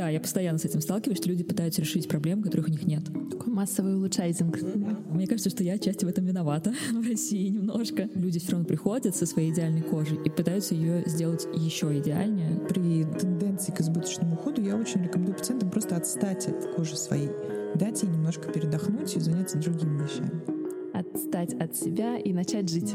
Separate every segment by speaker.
Speaker 1: Да, я постоянно с этим сталкиваюсь, что люди пытаются решить проблемы, которых у них нет.
Speaker 2: Такой массовый улучшайзинг.
Speaker 1: Мне кажется, что я отчасти в этом виновата в России немножко. Люди все равно приходят со своей идеальной кожей и пытаются ее сделать еще идеальнее.
Speaker 3: При тенденции к избыточному уходу я очень рекомендую пациентам просто отстать от кожи своей, дать ей немножко передохнуть и заняться другими вещами.
Speaker 2: Отстать от себя и начать жить.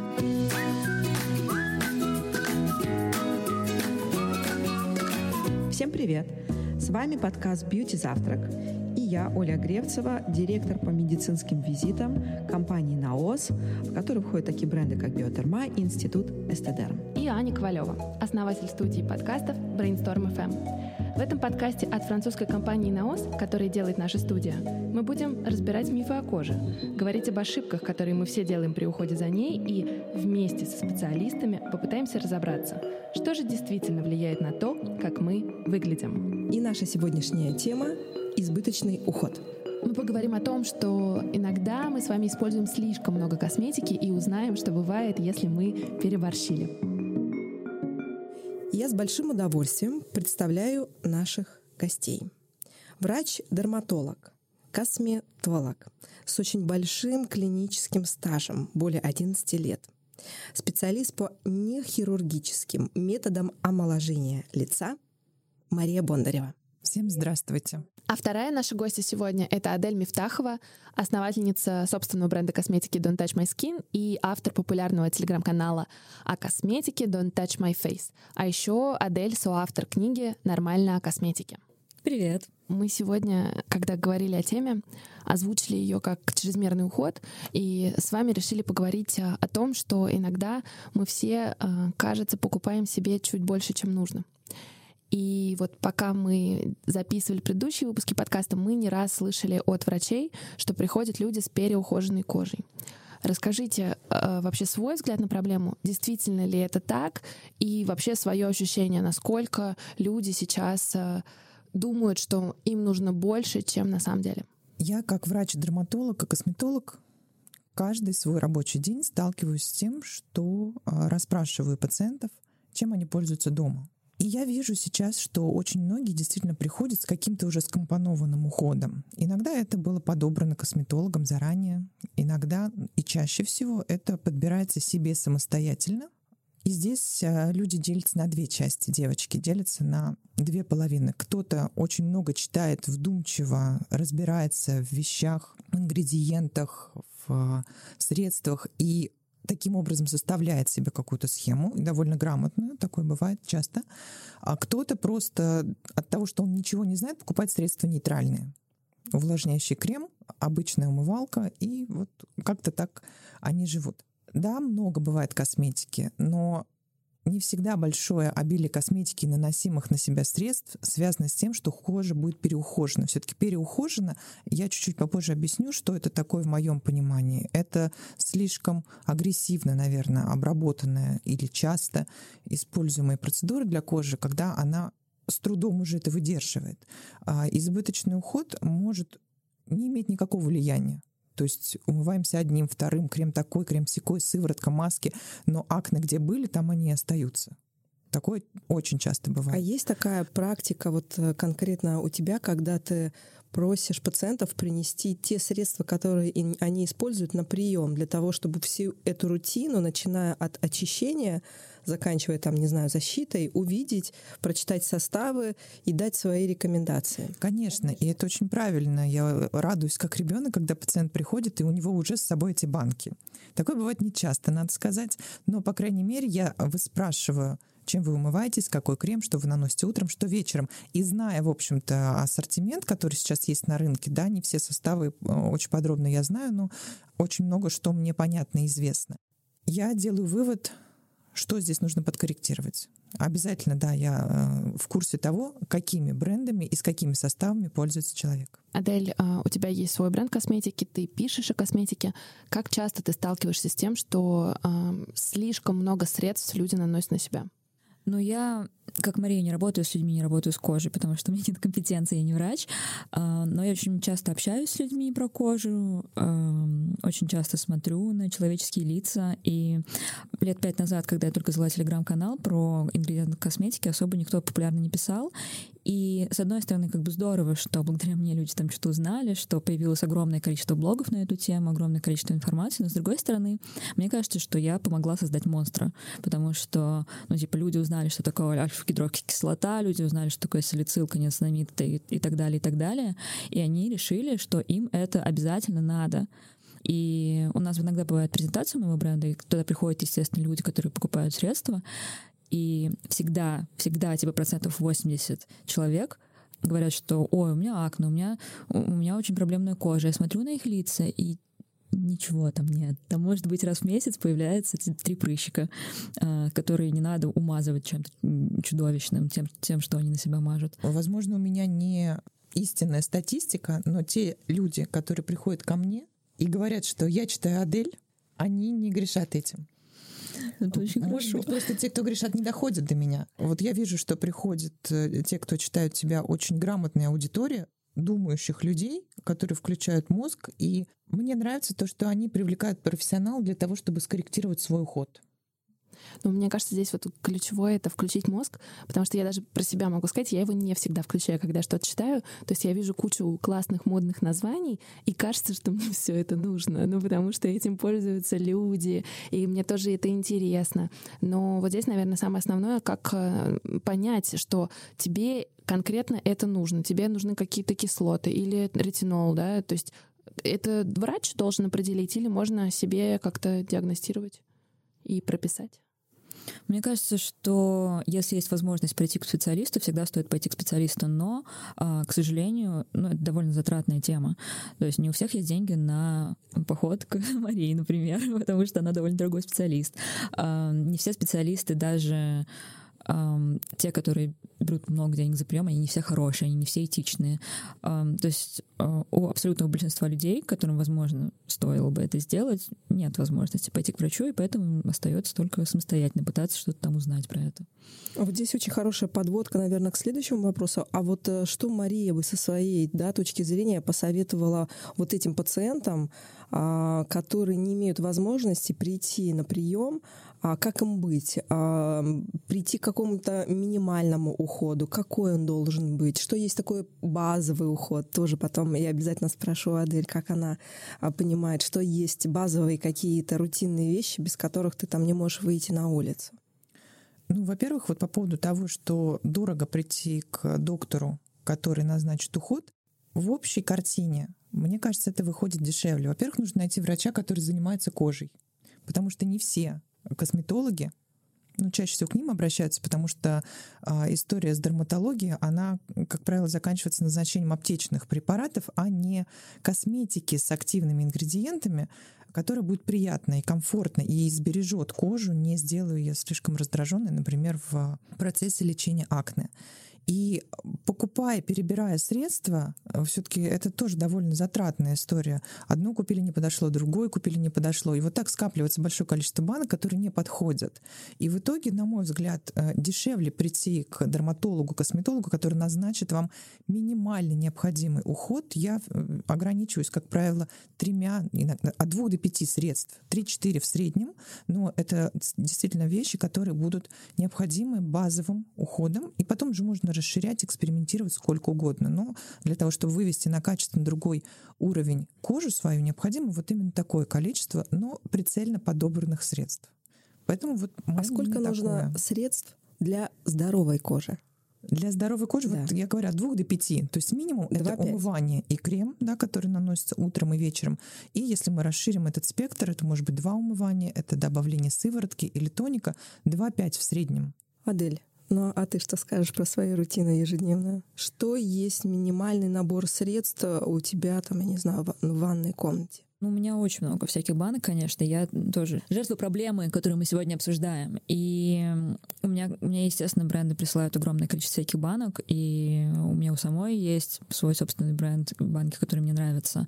Speaker 4: Всем привет! С вами подкаст «Бьюти Завтрак» и я, Оля Гревцева, директор по медицинским визитам компании «Наос», в которой входят такие бренды, как «Биотерма» и Институт Эстедерм.
Speaker 2: И Аня Ковалева, основатель студии подкастов Brainstorm FM. В этом подкасте от французской компании «Наос», которая делает наша студия, мы будем разбирать мифы о коже, говорить об ошибках, которые мы все делаем при уходе за ней, и вместе со специалистами попытаемся разобраться, что же действительно влияет на то, как мы выглядим.
Speaker 4: И наша сегодняшняя тема – избыточный уход.
Speaker 2: Мы поговорим о том, что иногда мы с вами используем слишком много косметики и узнаем, что бывает, если мы переборщили.
Speaker 4: Я с большим удовольствием представляю наших гостей. Врач-дерматолог, косметолог с очень большим клиническим стажем, более 11 лет. Специалист по нехирургическим методам омоложения лица Мария Бондарева.
Speaker 3: Всем здравствуйте.
Speaker 2: А вторая наша гостья сегодня — это Адель Мифтахова, основательница собственного бренда косметики Don't Touch My Skin и автор популярного телеграм-канала о косметике Don't Touch My Face. А еще Адель — соавтор книги «Нормально о косметике».
Speaker 1: Привет.
Speaker 2: Мы сегодня, когда говорили о теме, озвучили ее как чрезмерный уход, и с вами решили поговорить о том, что иногда мы все, э, кажется, покупаем себе чуть больше, чем нужно. И вот пока мы записывали предыдущие выпуски подкаста, мы не раз слышали от врачей, что приходят люди с переухоженной кожей. Расскажите э, вообще свой взгляд на проблему, действительно ли это так, и вообще свое ощущение, насколько люди сейчас э, думают, что им нужно больше, чем на самом деле.
Speaker 3: Я как врач-дерматолог и косметолог каждый свой рабочий день сталкиваюсь с тем, что э, расспрашиваю пациентов, чем они пользуются дома. И я вижу сейчас, что очень многие действительно приходят с каким-то уже скомпонованным уходом. Иногда это было подобрано косметологом заранее, иногда и чаще всего это подбирается себе самостоятельно. И здесь а, люди делятся на две части, девочки делятся на две половины. Кто-то очень много читает, вдумчиво разбирается в вещах, в ингредиентах, в а, средствах и таким образом составляет себе какую-то схему, довольно грамотную, такое бывает часто. А кто-то просто от того, что он ничего не знает, покупает средства нейтральные. Увлажняющий крем, обычная умывалка, и вот как-то так они живут. Да, много бывает косметики, но не всегда большое обилие косметики наносимых на себя средств связано с тем, что кожа будет переухожена. Все-таки переухожена, я чуть-чуть попозже объясню, что это такое в моем понимании. Это слишком агрессивно, наверное, обработанная или часто используемая процедура для кожи, когда она с трудом уже это выдерживает. А избыточный уход может не иметь никакого влияния то есть умываемся одним, вторым, крем такой, крем секой, сыворотка, маски, но акне, где были, там они и остаются. Такое очень часто бывает.
Speaker 4: А есть такая практика вот э, конкретно у тебя, когда ты просишь пациентов принести те средства, которые они используют на прием для того, чтобы всю эту рутину, начиная от очищения, заканчивая там, не знаю, защитой, увидеть, прочитать составы и дать свои рекомендации.
Speaker 3: Конечно, и это очень правильно. Я радуюсь как ребенок, когда пациент приходит, и у него уже с собой эти банки. Такое бывает не часто, надо сказать, но, по крайней мере, я выспрашиваю, чем вы умываетесь, какой крем, что вы наносите утром, что вечером. И зная, в общем-то, ассортимент, который сейчас есть на рынке, да, не все составы э, очень подробно я знаю, но очень много что мне понятно и известно. Я делаю вывод, что здесь нужно подкорректировать? Обязательно, да, я э, в курсе того, какими брендами и с какими составами пользуется человек.
Speaker 2: Адель, э, у тебя есть свой бренд косметики, ты пишешь о косметике. Как часто ты сталкиваешься с тем, что слишком много средств люди наносят на себя?
Speaker 1: Ну, я как Мария, не работаю с людьми, не работаю с кожей, потому что у меня нет компетенции, я не врач. А, но я очень часто общаюсь с людьми про кожу, очень часто смотрю на человеческие лица. И лет пять назад, когда я только завела телеграм-канал про ингредиенты косметики, особо никто популярно не писал. И, с одной стороны, как бы здорово, что благодаря мне люди там что-то узнали, что появилось огромное количество блогов на эту тему, огромное количество информации, но, с другой стороны, мне кажется, что я помогла создать монстра, потому что, ну, типа, люди узнали, что такое альфа-гидрокислота, люди узнали, что такое салицилка, неосанамид и, и так далее, и так далее, и они решили, что им это обязательно надо. И у нас иногда бывает презентация моего бренда, и туда приходят, естественно, люди, которые покупают средства, и всегда, всегда типа процентов 80 человек говорят, что ой, у меня акне, у меня, у меня очень проблемная кожа. Я смотрю на их лица, и ничего там нет. Там, может быть, раз в месяц появляются эти три прыщика, а, которые не надо умазывать чем-то чудовищным, тем, тем, что они на себя мажут.
Speaker 3: Возможно, у меня не истинная статистика, но те люди, которые приходят ко мне и говорят, что я читаю Адель, они не грешат этим.
Speaker 1: Это очень
Speaker 3: Может
Speaker 1: хорошо.
Speaker 3: быть, просто те, кто грешат, не доходят до меня. Вот я вижу, что приходят э, те, кто читают тебя, очень грамотная аудитория, думающих людей, которые включают мозг, и мне нравится то, что они привлекают профессионала для того, чтобы скорректировать свой уход.
Speaker 2: Но мне кажется, здесь вот ключевое — это включить мозг, потому что я даже про себя могу сказать, я его не всегда включаю, когда что-то читаю. То есть я вижу кучу классных модных названий, и кажется, что мне все это нужно, ну потому что этим пользуются люди, и мне тоже это интересно. Но вот здесь, наверное, самое основное, как э, понять, что тебе конкретно это нужно, тебе нужны какие-то кислоты или ретинол, да, то есть это врач должен определить или можно себе как-то диагностировать и прописать?
Speaker 1: Мне кажется, что если есть возможность пойти к специалисту, всегда стоит пойти к специалисту, но, а, к сожалению, ну, это довольно затратная тема. То есть не у всех есть деньги на поход к Марии, например, потому что она довольно дорогой специалист. А, не все специалисты даже те, которые берут много денег за прием, они не все хорошие, они не все этичные. То есть а, у абсолютного большинства людей, которым, возможно, стоило бы это сделать, нет возможности пойти к врачу, и поэтому остается только самостоятельно пытаться что-то там узнать про это.
Speaker 4: Вот здесь очень хорошая подводка, наверное, к следующему вопросу. А вот э, что Мария бы со своей да, точки зрения посоветовала вот этим пациентам, а, которые не имеют возможности прийти на прием, а как им быть? А, прийти к какому-то минимальному уходу? Какой он должен быть? Что есть такой базовый уход? Тоже потом я обязательно спрошу Адель, как она а, понимает, что есть базовые какие-то рутинные вещи, без которых ты там не можешь выйти на улицу.
Speaker 3: Ну, во-первых, вот по поводу того, что дорого прийти к доктору, который назначит уход, в общей картине, мне кажется, это выходит дешевле. Во-первых, нужно найти врача, который занимается кожей, потому что не все косметологи, ну, чаще всего к ним обращаются, потому что а, история с дерматологией, она, как правило, заканчивается назначением аптечных препаратов, а не косметики с активными ингредиентами, которая будет приятна и комфортна и сбережет кожу, не сделаю ее слишком раздраженной, например, в процессе лечения акне. И покупая, перебирая средства, э, все-таки это тоже довольно затратная история. Одно купили не подошло, другое купили не подошло. И вот так скапливается большое количество банок, которые не подходят. И в итоге, на мой взгляд, э, дешевле прийти к дерматологу, косметологу, который назначит вам минимальный необходимый уход. Я э, ограничиваюсь, как правило, тремя, от двух до пяти средств. Три-четыре в среднем. Но это действительно вещи, которые будут необходимы базовым уходом. И потом же можно расширять, экспериментировать сколько угодно. Но для того, чтобы вывести на качественно другой уровень кожу свою, необходимо вот именно такое количество, но прицельно подобранных средств. Поэтому вот
Speaker 4: а сколько нужно такое. средств для здоровой кожи?
Speaker 3: Для здоровой кожи, да. вот я говорю, от двух до пяти. То есть минимум 2, это 5. умывание и крем, да, который наносится утром и вечером. И если мы расширим этот спектр, это может быть два умывания, это добавление сыворотки или тоника, 2-5 в среднем.
Speaker 4: Адель, ну а ты что скажешь про свою рутину ежедневную? Что есть минимальный набор средств у тебя, там, я не знаю, в ванной комнате?
Speaker 1: Ну, у меня очень много всяких банок, конечно. Я тоже жертва проблемы, которую мы сегодня обсуждаем. И у меня, у меня, естественно, бренды присылают огромное количество всяких банок, и у меня у самой есть свой собственный бренд банки, которые мне нравятся.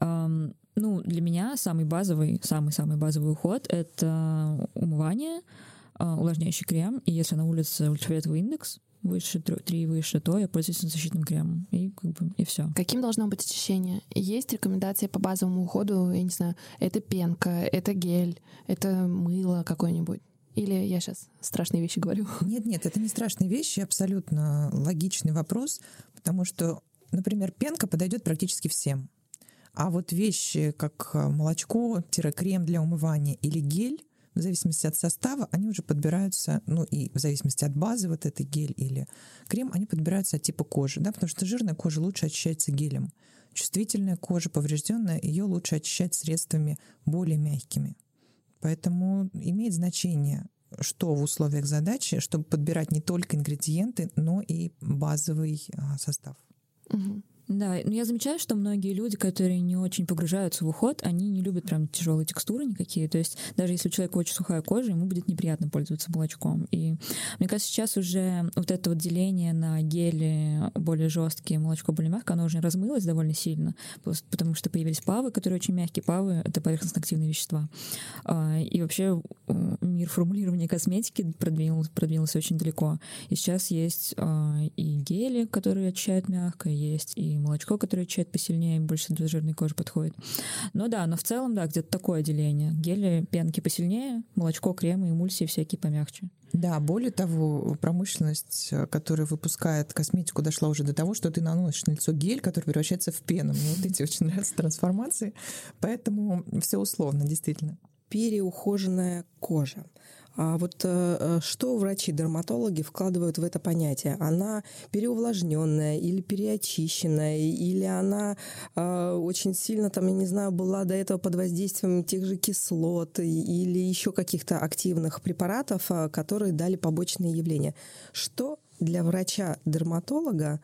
Speaker 1: Ну, для меня самый базовый, самый-самый базовый уход — это умывание, увлажняющий крем, и если на улице ультрафиолетовый индекс, выше, 3 и выше, то я пользуюсь защитным кремом. И как бы и все.
Speaker 2: Каким должно быть очищение? Есть рекомендации по базовому уходу, я не знаю, это пенка, это гель, это мыло какое-нибудь? Или я сейчас страшные вещи говорю?
Speaker 3: Нет, нет, это не страшные вещи, абсолютно логичный вопрос, потому что, например, пенка подойдет практически всем. А вот вещи, как молочко-крем для умывания или гель, в зависимости от состава, они уже подбираются, ну и в зависимости от базы, вот это гель или крем, они подбираются от типа кожи, да, потому что жирная кожа лучше очищается гелем. Чувствительная кожа, поврежденная, ее лучше очищать средствами более мягкими. Поэтому имеет значение, что в условиях задачи, чтобы подбирать не только ингредиенты, но и базовый а, состав.
Speaker 1: Угу. Да, но я замечаю, что многие люди, которые не очень погружаются в уход, они не любят прям тяжелые текстуры никакие. То есть даже если у человека очень сухая кожа, ему будет неприятно пользоваться молочком. И мне кажется, сейчас уже вот это вот деление на гели более жесткие, молочко более мягкое, оно уже размылось довольно сильно, потому что появились павы, которые очень мягкие. Павы — это поверхностно-активные вещества. А, и вообще мир формулирования косметики продвинулся, продвинулся очень далеко. И сейчас есть а, и гели, которые очищают мягко, есть и молочко, которое чает посильнее, больше для жирной кожи подходит. Ну да, но в целом, да, где-то такое деление. Гели, пенки посильнее, молочко, кремы, эмульсии всякие помягче.
Speaker 3: Да, более того, промышленность, которая выпускает косметику, дошла уже до того, что ты наносишь на лицо гель, который превращается в пену. Мне вот эти очень нравятся трансформации. Поэтому все условно, действительно.
Speaker 4: Переухоженная кожа. А вот э, э, что врачи-дерматологи вкладывают в это понятие? Она переувлажненная или переочищенная, или она э, очень сильно, там, я не знаю, была до этого под воздействием тех же кислот или еще каких-то активных препаратов, которые дали побочные явления. Что для врача-дерматолога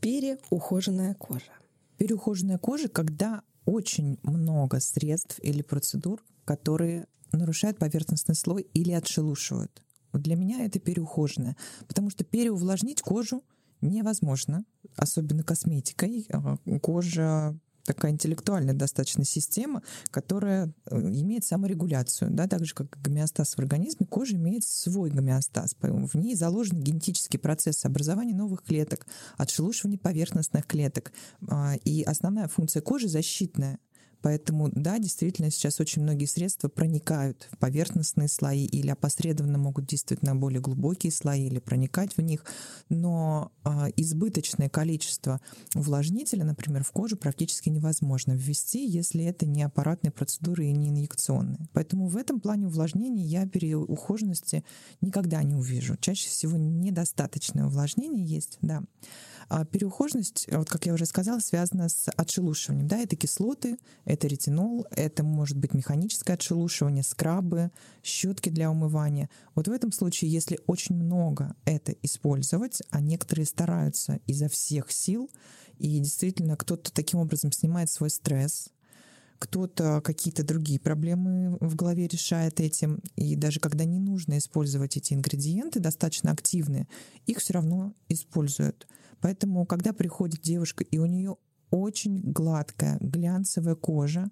Speaker 4: переухоженная кожа?
Speaker 3: Переухоженная кожа, когда очень много средств или процедур, которые нарушают поверхностный слой или отшелушивают. Вот для меня это переухоженное, потому что переувлажнить кожу невозможно, особенно косметикой. Кожа такая интеллектуальная достаточно система, которая э, имеет саморегуляцию, да, так же как гомеостаз в организме, кожа имеет свой гомеостаз. В ней заложен генетический процесс образования новых клеток, отшелушивания поверхностных клеток. А, и основная функция кожи защитная. Поэтому, да, действительно, сейчас очень многие средства проникают в поверхностные слои или опосредованно могут действовать на более глубокие слои или проникать в них. Но э, избыточное количество увлажнителя, например, в кожу практически невозможно ввести, если это не аппаратные процедуры и не инъекционные. Поэтому в этом плане увлажнения я переухоженности никогда не увижу. Чаще всего недостаточное увлажнение есть, да. А переухоженность, вот как я уже сказала, связана с отшелушиванием. Да, это кислоты, это ретинол, это может быть механическое отшелушивание, скрабы, щетки для умывания. Вот в этом случае, если очень много это использовать, а некоторые стараются изо всех сил, и действительно кто-то таким образом снимает свой стресс, кто-то какие-то другие проблемы в голове решает этим. И даже когда не нужно использовать эти ингредиенты, достаточно активные, их все равно используют. Поэтому, когда приходит девушка, и у нее очень гладкая, глянцевая кожа,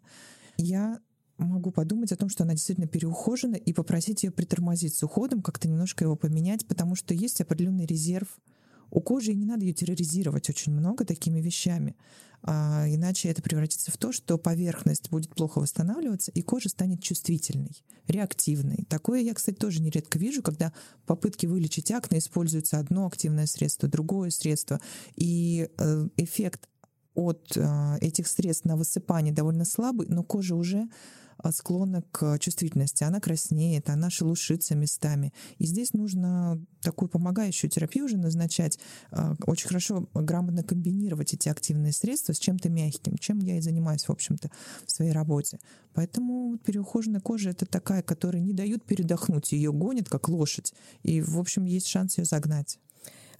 Speaker 3: я могу подумать о том, что она действительно переухожена, и попросить ее притормозить с уходом, как-то немножко его поменять, потому что есть определенный резерв у кожи, не надо ее терроризировать очень много такими вещами. А, иначе это превратится в то, что поверхность будет плохо восстанавливаться, и кожа станет чувствительной, реактивной. Такое я, кстати, тоже нередко вижу, когда попытки вылечить акне используется одно активное средство, другое средство, и э, эффект от э, этих средств на высыпание довольно слабый, но кожа уже склонна к чувствительности, она краснеет, она шелушится местами. И здесь нужно такую помогающую терапию уже назначать, а, очень хорошо грамотно комбинировать эти активные средства с чем-то мягким, чем я и занимаюсь, в общем-то, в своей работе. Поэтому переухоженная кожа — это такая, которая не дают передохнуть, ее гонит, как лошадь, и, в общем, есть шанс ее загнать.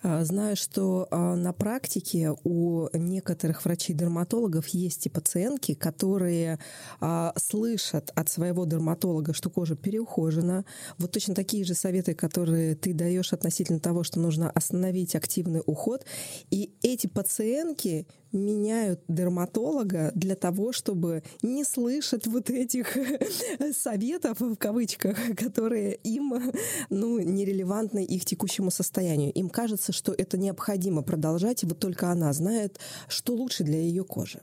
Speaker 4: А, знаю, что а, на практике у некоторых врачей-дерматологов есть и пациентки, которые а, слышат от своего дерматолога, что кожа переухожена. Вот точно такие же советы, которые ты даешь относительно того, что нужно остановить активный уход. И эти пациентки меняют дерматолога для того, чтобы не слышать вот этих советов, в кавычках, которые им ну, нерелевантны их текущему состоянию. Им кажется, что это необходимо продолжать, и вот только она знает, что лучше для ее кожи.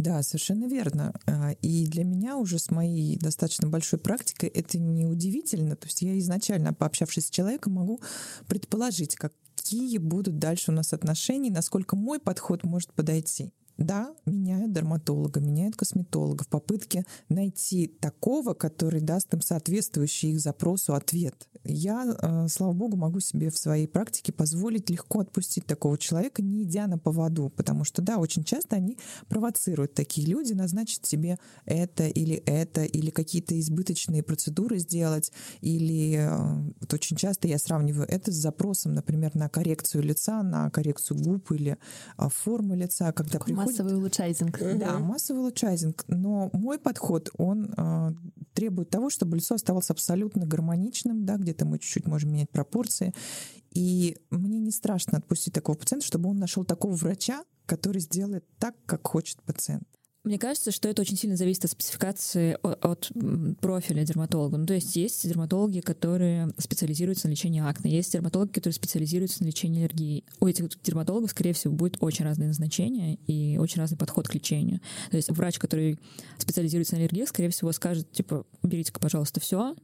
Speaker 3: Да, совершенно верно. А, и для меня уже с моей достаточно большой практикой это не удивительно. То есть я изначально, пообщавшись с человеком, могу предположить, какие будут дальше у нас отношения, насколько мой подход может подойти. Да, меняют дерматолога, меняют косметолога в попытке найти такого, который даст им соответствующий их запросу ответ. Я, э, слава богу, могу себе в своей практике позволить легко отпустить такого человека, не идя на поводу, потому что, да, очень часто они провоцируют такие люди, назначить себе это или это, или какие-то избыточные процедуры сделать, или э, вот очень часто я сравниваю это с запросом, например, на коррекцию лица, на коррекцию губ или а, формы лица, когда
Speaker 2: Такой Массовый улучшайзинг.
Speaker 3: Да, массовый улучшайзинг. Но мой подход, он э, требует того, чтобы лицо оставалось абсолютно гармоничным, да, где где-то мы чуть-чуть можем менять пропорции. И мне не страшно отпустить такого пациента, чтобы он нашел такого врача, который сделает так, как хочет пациент.
Speaker 1: Мне кажется, что это очень сильно зависит от спецификации, от, от профиля дерматолога. Ну, то есть есть дерматологи, которые специализируются на лечении акне, есть дерматологи, которые специализируются на лечении аллергии. У этих дерматологов, скорее всего, будет очень разное назначение и очень разный подход к лечению. То есть врач, который специализируется на аллергии, скорее всего, скажет, типа, берите-ка, пожалуйста, все,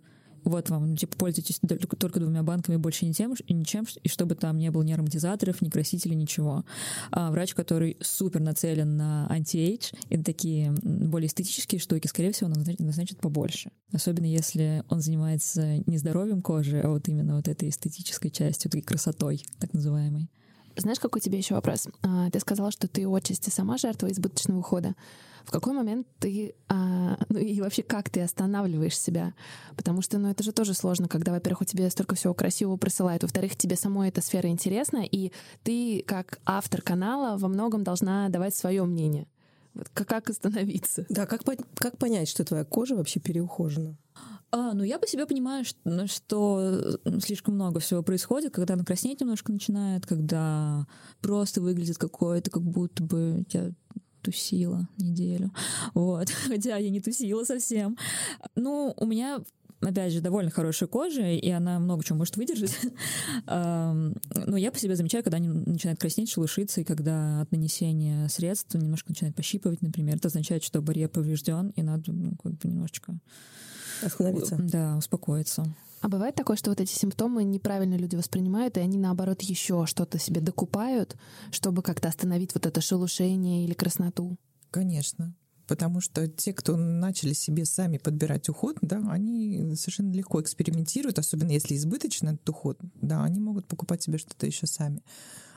Speaker 1: вот вам, ну, типа, пользуйтесь только, только двумя банками, больше ни тем, и ничем, и чтобы там не было ни ароматизаторов, ни красителей, ничего. А врач, который супер нацелен на anti-age и на такие более эстетические штуки, скорее всего, он назначит побольше. Особенно если он занимается не здоровьем кожи, а вот именно вот этой эстетической частью, такой красотой, так называемой.
Speaker 2: Знаешь, какой тебе еще вопрос? А, ты сказала, что ты отчасти сама жертва избыточного ухода. В какой момент ты, а, ну и вообще как ты останавливаешь себя? Потому что, ну это же тоже сложно, когда, во-первых, у тебя столько всего красивого присылают, во-вторых, тебе самой эта сфера интересна, и ты, как автор канала, во многом должна давать свое мнение. Вот как, остановиться?
Speaker 4: Да, как, как понять, что твоя кожа вообще переухожена?
Speaker 1: А, ну я по себе понимаю, что, ну, что слишком много всего происходит, когда она краснеть немножко начинает, когда просто выглядит какое-то, как будто бы я тусила неделю. Вот. Хотя я не тусила совсем. Ну, у меня опять же, довольно хорошая кожа, и она много чего может выдержать. Но я по себе замечаю, когда они начинают краснеть, шелушиться, и когда от нанесения средств немножко начинает пощипывать, например, это означает, что барьер поврежден, и надо ну, как бы немножечко
Speaker 4: Остановиться.
Speaker 1: Да, успокоиться.
Speaker 2: А бывает такое, что вот эти симптомы неправильно люди воспринимают, и они, наоборот, еще что-то себе докупают, чтобы как-то остановить вот это шелушение или красноту?
Speaker 3: Конечно. Потому что те, кто начали себе сами подбирать уход, да, они совершенно легко экспериментируют, особенно если избыточно этот уход, да, они могут покупать себе что-то еще сами.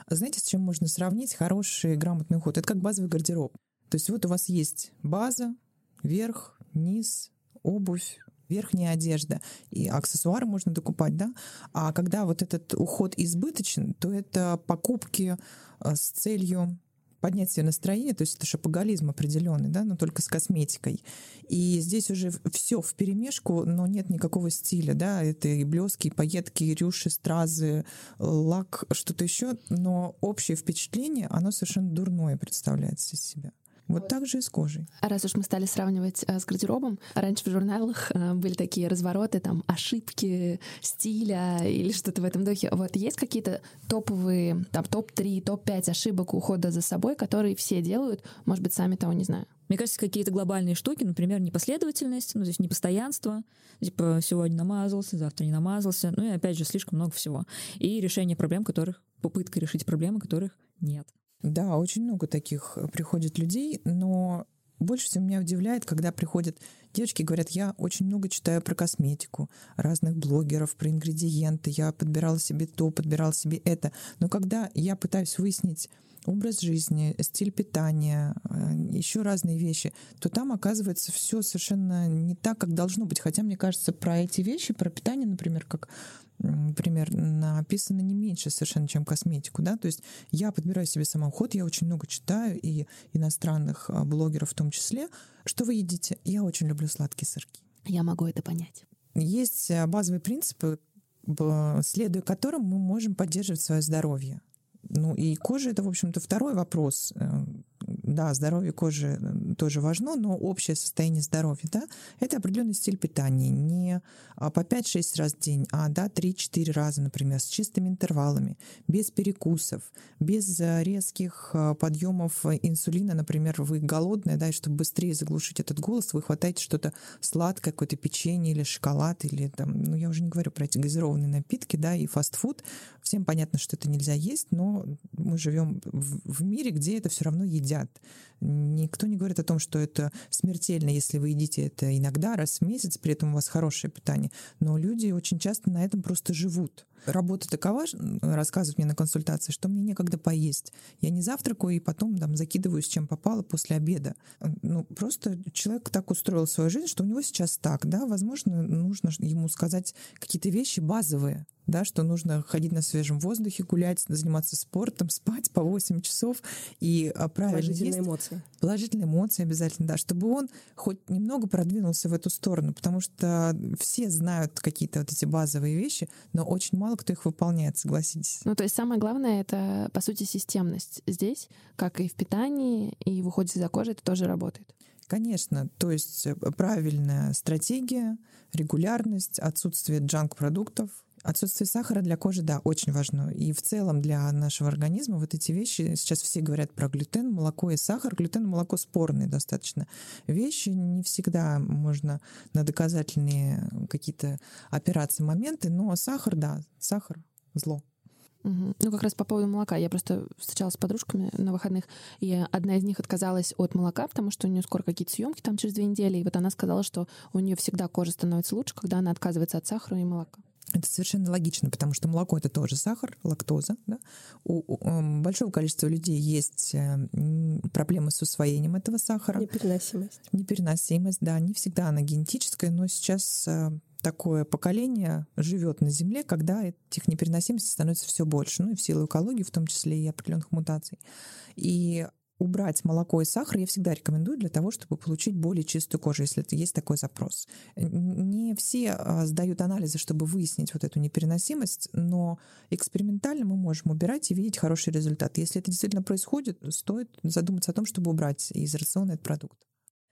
Speaker 3: А знаете, с чем можно сравнить хороший грамотный уход? Это как базовый гардероб. То есть вот у вас есть база, верх, низ, обувь, верхняя одежда, и аксессуары можно докупать, да. А когда вот этот уход избыточен, то это покупки э, с целью поднять себе настроение, то есть это шопоголизм определенный, да, но только с косметикой. И здесь уже все в перемешку, но нет никакого стиля, да, это и блески, и пайетки, и рюши, стразы, лак, что-то еще, но общее впечатление, оно совершенно дурное представляется из себя. Вот так же и с кожей.
Speaker 2: А раз уж мы стали сравнивать а, с гардеробом, раньше в журналах а, были такие развороты, там, ошибки стиля или что-то в этом духе. Вот есть какие-то топовые, там, топ-3, топ-5 ошибок ухода за собой, которые все делают, может быть, сами того не знаю?
Speaker 1: Мне кажется, какие-то глобальные штуки, например, непоследовательность, ну, то есть непостоянство, типа сегодня намазался, завтра не намазался, ну и опять же слишком много всего. И решение проблем, которых, попытка решить проблемы, которых нет.
Speaker 3: Да, очень много таких э, приходит людей, но больше всего меня удивляет, когда приходят девочки и говорят, я очень много читаю про косметику, разных блогеров, про ингредиенты, я подбирала себе то, подбирала себе это. Но когда я пытаюсь выяснить образ жизни, стиль питания, э, еще разные вещи, то там оказывается все совершенно не так, как должно быть. Хотя мне кажется, про эти вещи, про питание, например, как например, написано не меньше совершенно, чем косметику, да, то есть я подбираю себе самоуход, я очень много читаю, и иностранных а, блогеров в том числе. Что вы едите? Я очень люблю сладкие сырки.
Speaker 2: Я могу это понять.
Speaker 3: Есть а, базовые принципы, следуя которым мы можем поддерживать свое здоровье. Ну и кожа — это, в общем-то, второй вопрос. Да, здоровье кожи тоже важно, но общее состояние здоровья, да, это определенный стиль питания. Не а, по 5-6 раз в день, а да, 3-4 раза, например, с чистыми интервалами, без перекусов, без э, резких э, подъемов инсулина, например, вы голодная, да, и чтобы быстрее заглушить этот голос, вы хватаете что-то сладкое, какое-то печенье или шоколад, или там, ну, я уже не говорю про эти газированные напитки, да, и фастфуд. Всем понятно, что это нельзя есть, но мы живем в, мире, где это все равно едят. Никто не говорит о том, что это смертельно, если вы едите это иногда, раз в месяц, при этом у вас хорошее питание. Но люди очень часто на этом просто живут. Работа такова, рассказывают мне на консультации, что мне некогда поесть. Я не завтракаю и потом там закидываю с чем попало после обеда. Ну, просто человек так устроил свою жизнь, что у него сейчас так, да, возможно, нужно ему сказать какие-то вещи базовые, да, что нужно ходить на свежем воздухе, гулять, заниматься спортом, спать по 8 часов и а, правильно
Speaker 4: Положительные
Speaker 3: есть.
Speaker 4: эмоции.
Speaker 3: Положительные эмоции обязательно, да, чтобы он хоть немного продвинулся в эту сторону, потому что все знают какие-то вот эти базовые вещи, но очень мало кто их выполняет, согласитесь.
Speaker 2: Ну, то есть самое главное — это, по сути, системность здесь, как и в питании, и в уходе за кожей это тоже работает.
Speaker 3: Конечно, то есть э, правильная стратегия, регулярность, отсутствие джанк-продуктов, Отсутствие сахара для кожи, да, очень важно. И в целом для нашего организма вот эти вещи, сейчас все говорят про глютен, молоко и сахар. Глютен и молоко спорные достаточно вещи. Не всегда можно на доказательные какие-то операции моменты, но сахар, да, сахар — зло.
Speaker 2: Угу. Ну, как раз по поводу молока. Я просто встречалась с подружками на выходных, и одна из них отказалась от молока, потому что у нее скоро какие-то съемки там через две недели. И вот она сказала, что у нее всегда кожа становится лучше, когда она отказывается от сахара и молока.
Speaker 3: Это совершенно логично, потому что молоко это тоже сахар, лактоза. Да? У, у эм, большого количества людей есть э, проблемы с усвоением этого сахара.
Speaker 4: Непереносимость.
Speaker 3: Непереносимость, да. Не всегда она генетическая, но сейчас э, такое поколение живет на Земле, когда этих непереносимостей становится все больше, ну и в силу экологии в том числе и определенных мутаций. И убрать молоко и сахар я всегда рекомендую для того, чтобы получить более чистую кожу, если это есть такой запрос. Не все а, сдают анализы, чтобы выяснить вот эту непереносимость, но экспериментально мы можем убирать и видеть хороший результат. Если это действительно происходит, стоит задуматься о том, чтобы убрать из рациона этот продукт.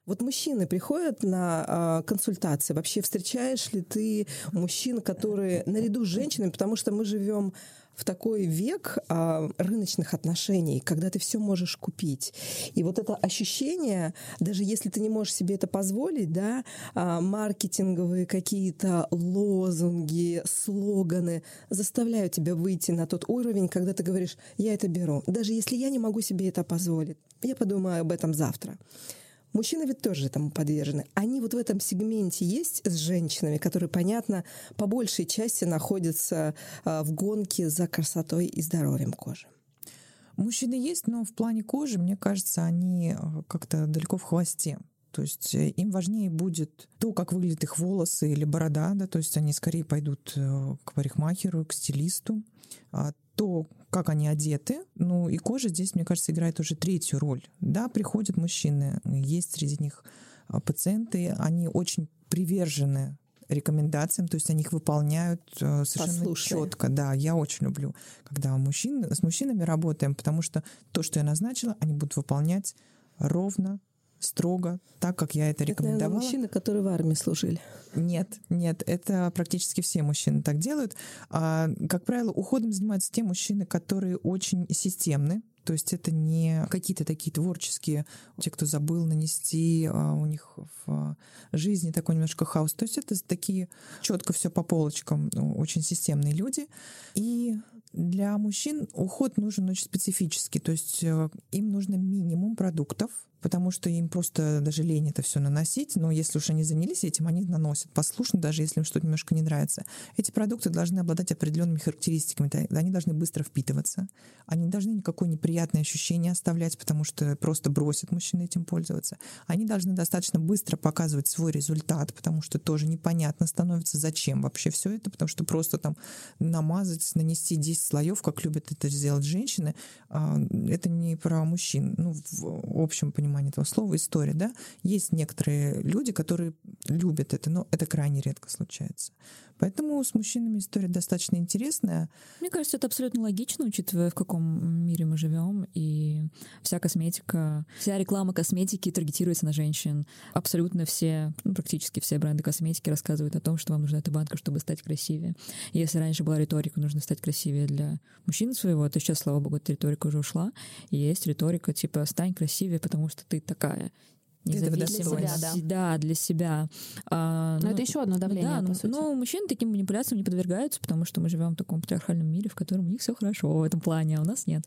Speaker 4: Вот мужчины приходят на э, консультации. Вообще встречаешь ли ты мужчин, которые наряду с женщинами, потому что мы живем в такой век а, рыночных отношений, когда ты все можешь купить. И вот это ощущение, даже если ты не можешь себе это позволить, да, а, маркетинговые какие-то лозунги, слоганы заставляют тебя выйти на тот уровень, когда ты говоришь, я это беру. Даже если я не могу себе это позволить, я подумаю об этом завтра. Мужчины ведь тоже этому подвержены. Они вот в этом сегменте есть с женщинами, которые, понятно, по большей части находятся а, в гонке за красотой и здоровьем кожи.
Speaker 3: Мужчины есть, но в плане кожи, мне кажется, они а, как-то далеко в хвосте. То есть э, им важнее будет то, как выглядят их волосы или борода, да, то есть они скорее пойдут э, к парикмахеру, к стилисту, а то, как они одеты. Ну и кожа здесь, мне кажется, играет уже третью роль. Да, приходят мужчины, есть среди них а, пациенты, они очень привержены рекомендациям, то есть они их выполняют э, совершенно
Speaker 4: Послушные.
Speaker 3: четко. Да, я очень люблю, когда мужчин, с мужчинами работаем, потому что то, что я назначила, они будут выполнять ровно, строго, так, как я это рекомендовала. Это,
Speaker 4: наверное, мужчины, которые в армии служили.
Speaker 3: Нет, нет, это практически все мужчины так делают. А, как правило, уходом занимаются те мужчины, которые очень системны, то есть это не какие-то такие творческие, те, кто забыл нанести, а у них в жизни такой немножко хаос. То есть это такие четко все по полочкам, ну, очень системные люди. И для мужчин уход нужен очень специфический, то есть э, им нужно минимум продуктов, потому что им просто даже лень это все наносить, но если уж они занялись этим, они наносят послушно, даже если им что-то немножко не нравится. Эти продукты должны обладать определенными характеристиками, они должны быстро впитываться, они не должны никакое неприятное ощущение оставлять, потому что просто бросят мужчины этим пользоваться. Они должны достаточно быстро показывать свой результат, потому что тоже непонятно становится, зачем вообще все это, потому что просто там намазать, нанести 10 слоев, как любят это сделать женщины, а, это не про мужчин, ну, в общем понимании понимании этого слова история, да, есть некоторые люди, которые любят это, но это крайне редко случается. Поэтому с мужчинами история достаточно интересная.
Speaker 1: Мне кажется, это абсолютно логично, учитывая, в каком мире мы живем, и вся косметика, вся реклама косметики таргетируется на женщин. Абсолютно все, ну, практически все бренды косметики рассказывают о том, что вам нужна эта банка, чтобы стать красивее. И если раньше была риторика, нужно стать красивее для мужчин своего, то сейчас, слава богу, эта риторика уже ушла. И есть риторика типа «стань красивее, потому что ты такая».
Speaker 3: Независимо.
Speaker 2: Для себя, да.
Speaker 1: Да, для себя. А,
Speaker 2: Но
Speaker 1: ну,
Speaker 2: это еще одно давление,
Speaker 1: да,
Speaker 2: сути.
Speaker 1: но мужчины таким манипуляциям не подвергаются, потому что мы живем в таком патриархальном мире, в котором у них все хорошо в этом плане, а у нас нет.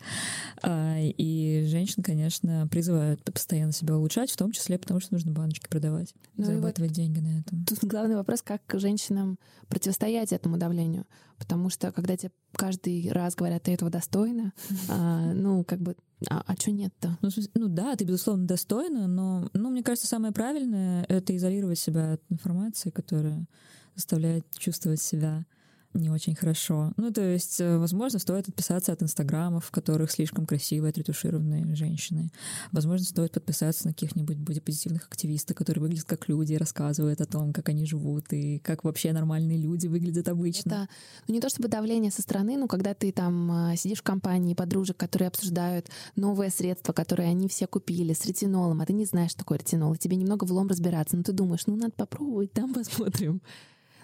Speaker 1: А, и женщин, конечно, призывают постоянно себя улучшать, в том числе потому, что нужно баночки продавать,
Speaker 2: Ну
Speaker 1: зарабатывать деньги на этом.
Speaker 2: Тут главный вопрос, как женщинам противостоять этому давлению. Потому что когда тебе каждый раз говорят, ты этого достойна, а, ну, как бы, а, а что нет-то?
Speaker 1: Ну, ну да, ты, безусловно, достойна, но, ну, мне кажется, самое правильное — это изолировать себя от информации, которая заставляет чувствовать себя не очень хорошо. Ну, то есть, э, возможно, стоит отписаться от инстаграмов, в которых слишком красивые, отретушированные женщины. Возможно, стоит подписаться на каких-нибудь бодипозитивных активистов, которые выглядят как люди рассказывают о том, как они живут и как вообще нормальные люди выглядят обычно.
Speaker 2: Это ну, не то чтобы давление со стороны, но когда ты там а, сидишь в компании подружек, которые обсуждают новые средства, которые они все купили с ретинолом, а ты не знаешь, что такое ретинол, и тебе немного в лом разбираться, но ты думаешь, ну, надо попробовать, там посмотрим.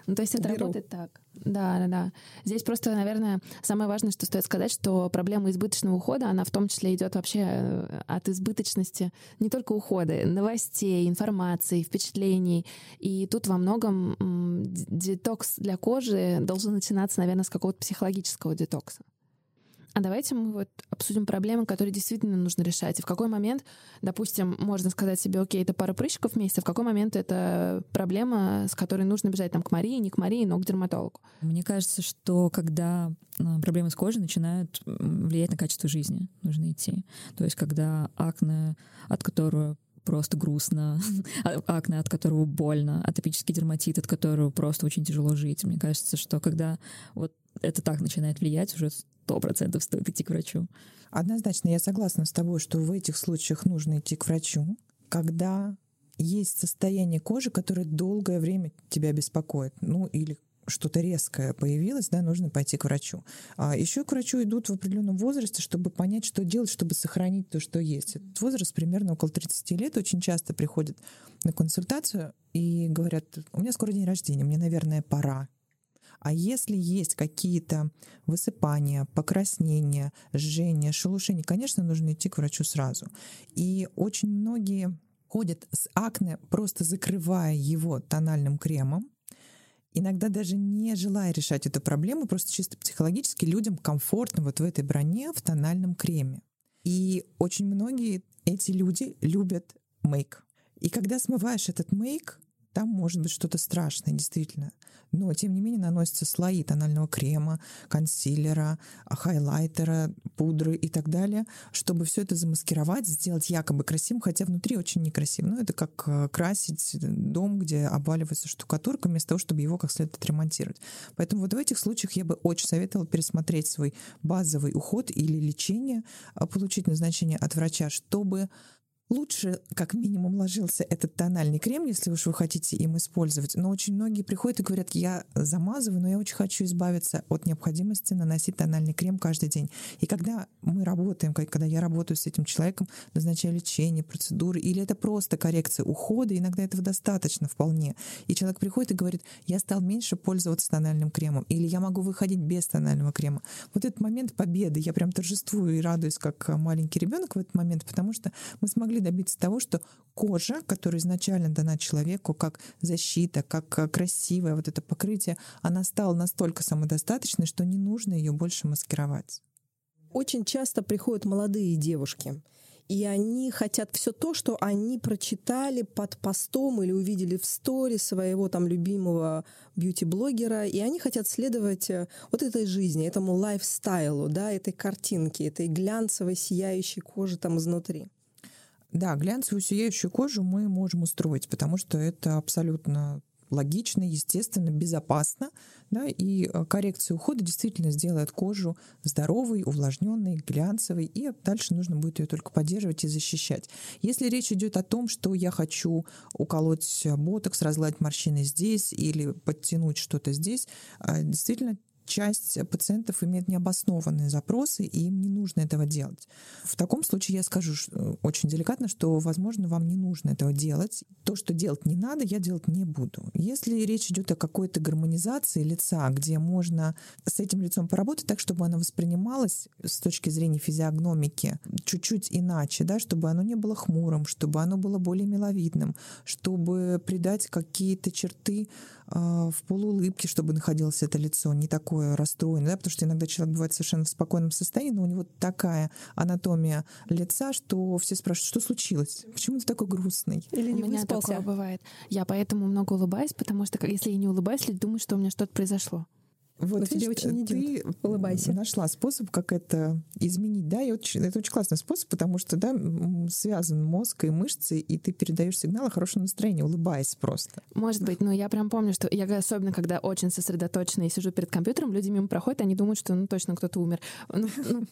Speaker 2: Ну, то есть это
Speaker 4: Беру.
Speaker 2: работает так. Да, да, да. Здесь просто, наверное, самое важное, что стоит сказать, что проблема избыточного ухода, она в том числе идет вообще э, от избыточности не только ухода, новостей, информации, впечатлений. И тут во многом детокс для кожи должен начинаться, наверное, с какого-то психологического детокса. А давайте мы вот обсудим проблемы, которые действительно нужно решать. И в какой момент, допустим, можно сказать себе, окей, это пара прыщиков в месяц, а в какой момент это проблема, с которой нужно бежать там к Марии, не к Марии, но к дерматологу.
Speaker 1: Мне кажется, что когда а, проблемы с кожей начинают влиять на качество жизни, нужно идти. То есть когда акне, от которого просто грустно, а- акне, от которого больно, атопический дерматит, от которого просто очень тяжело жить. Мне кажется, что когда вот это так начинает влиять, уже сто процентов стоит идти к врачу.
Speaker 3: Однозначно, я согласна с тобой, что в этих случаях нужно идти к врачу, когда есть состояние кожи, которое долгое время тебя беспокоит, ну или что-то резкое появилось, да, нужно пойти к врачу. А еще к врачу идут в определенном возрасте, чтобы понять, что делать, чтобы сохранить то, что есть. Этот возраст примерно около 30 лет очень часто приходят на консультацию и говорят, у меня скоро день рождения, мне, наверное, пора. А если есть какие-то высыпания, покраснения, жжения, шелушения, конечно, нужно идти к врачу сразу. И очень многие ходят с акне, просто закрывая его тональным кремом, иногда даже не желая решать эту проблему, просто чисто психологически людям комфортно вот в этой броне, в тональном креме. И очень многие эти люди любят мейк. И когда смываешь этот мейк, там может быть что-то страшное, действительно. Но, тем не менее, наносятся слои тонального крема, консилера, хайлайтера, пудры и так далее, чтобы все это замаскировать, сделать якобы красивым, хотя внутри очень некрасиво. Ну, это как э, красить дом, где обваливается штукатурка, вместо того, чтобы его как следует отремонтировать. Поэтому вот в этих случаях я бы очень советовала пересмотреть свой базовый уход или лечение, а, получить назначение от врача, чтобы Лучше, как минимум, ложился этот тональный крем, если уж вы хотите им использовать. Но очень многие приходят и говорят, я замазываю, но я очень хочу избавиться от необходимости наносить тональный крем каждый день. И когда мы работаем, когда я работаю с этим человеком, назначаю лечение, процедуры, или это просто коррекция ухода, иногда этого достаточно вполне. И человек приходит и говорит, я стал меньше пользоваться тональным кремом, или я могу выходить без тонального крема. Вот этот момент победы, я прям торжествую и радуюсь, как маленький ребенок в этот момент, потому что мы смогли добиться того, что кожа, которая изначально дана человеку как защита, как э, красивое вот это покрытие, она стала настолько самодостаточной, что не нужно ее больше маскировать.
Speaker 4: Очень часто приходят молодые девушки, и они хотят все то, что они прочитали под постом или увидели в сторе своего там любимого бьюти-блогера, и они хотят следовать э, вот этой жизни, этому лайфстайлу, да, этой картинке, этой глянцевой сияющей кожи там изнутри.
Speaker 3: Да, глянцевую сияющую кожу мы можем устроить, потому что это абсолютно логично, естественно, безопасно, да, и э, коррекция ухода действительно сделает кожу здоровой, увлажненной, глянцевой, и дальше нужно будет ее только поддерживать и защищать. Если речь идет о том, что я хочу уколоть ботокс, разгладить морщины здесь или подтянуть что-то здесь, э, действительно часть пациентов имеет необоснованные запросы, и им не нужно этого делать. В таком случае я скажу очень деликатно, что, возможно, вам не нужно этого делать. То, что делать не надо, я делать не буду. Если речь идет о какой-то гармонизации лица, где можно с этим лицом поработать так, чтобы оно воспринималось с точки зрения физиогномики чуть-чуть иначе, да, чтобы оно не было хмурым, чтобы оно было более миловидным, чтобы придать какие-то черты э, в полуулыбке, чтобы находилось это лицо не такое такое расстроенное, да, потому что иногда человек бывает совершенно в спокойном состоянии, но у него такая анатомия лица, что все спрашивают, что случилось? Почему ты такой грустный?
Speaker 2: Или не у меня выспался? такое бывает. Я поэтому много улыбаюсь, потому что если я не улыбаюсь, люди думают, что у меня что-то произошло.
Speaker 3: Вот, Но видишь, тебе очень идет. Ты Улыбайся. нашла способ, как это изменить. Да, и очень, это очень классный способ, потому что да, связан мозг и мышцы, и ты передаешь сигнал о хорошем настроении, улыбаясь просто.
Speaker 2: Может быть, но я прям помню, что я особенно, когда очень сосредоточена и сижу перед компьютером, люди мимо проходят, они думают, что ну точно кто-то умер. Ну, ну,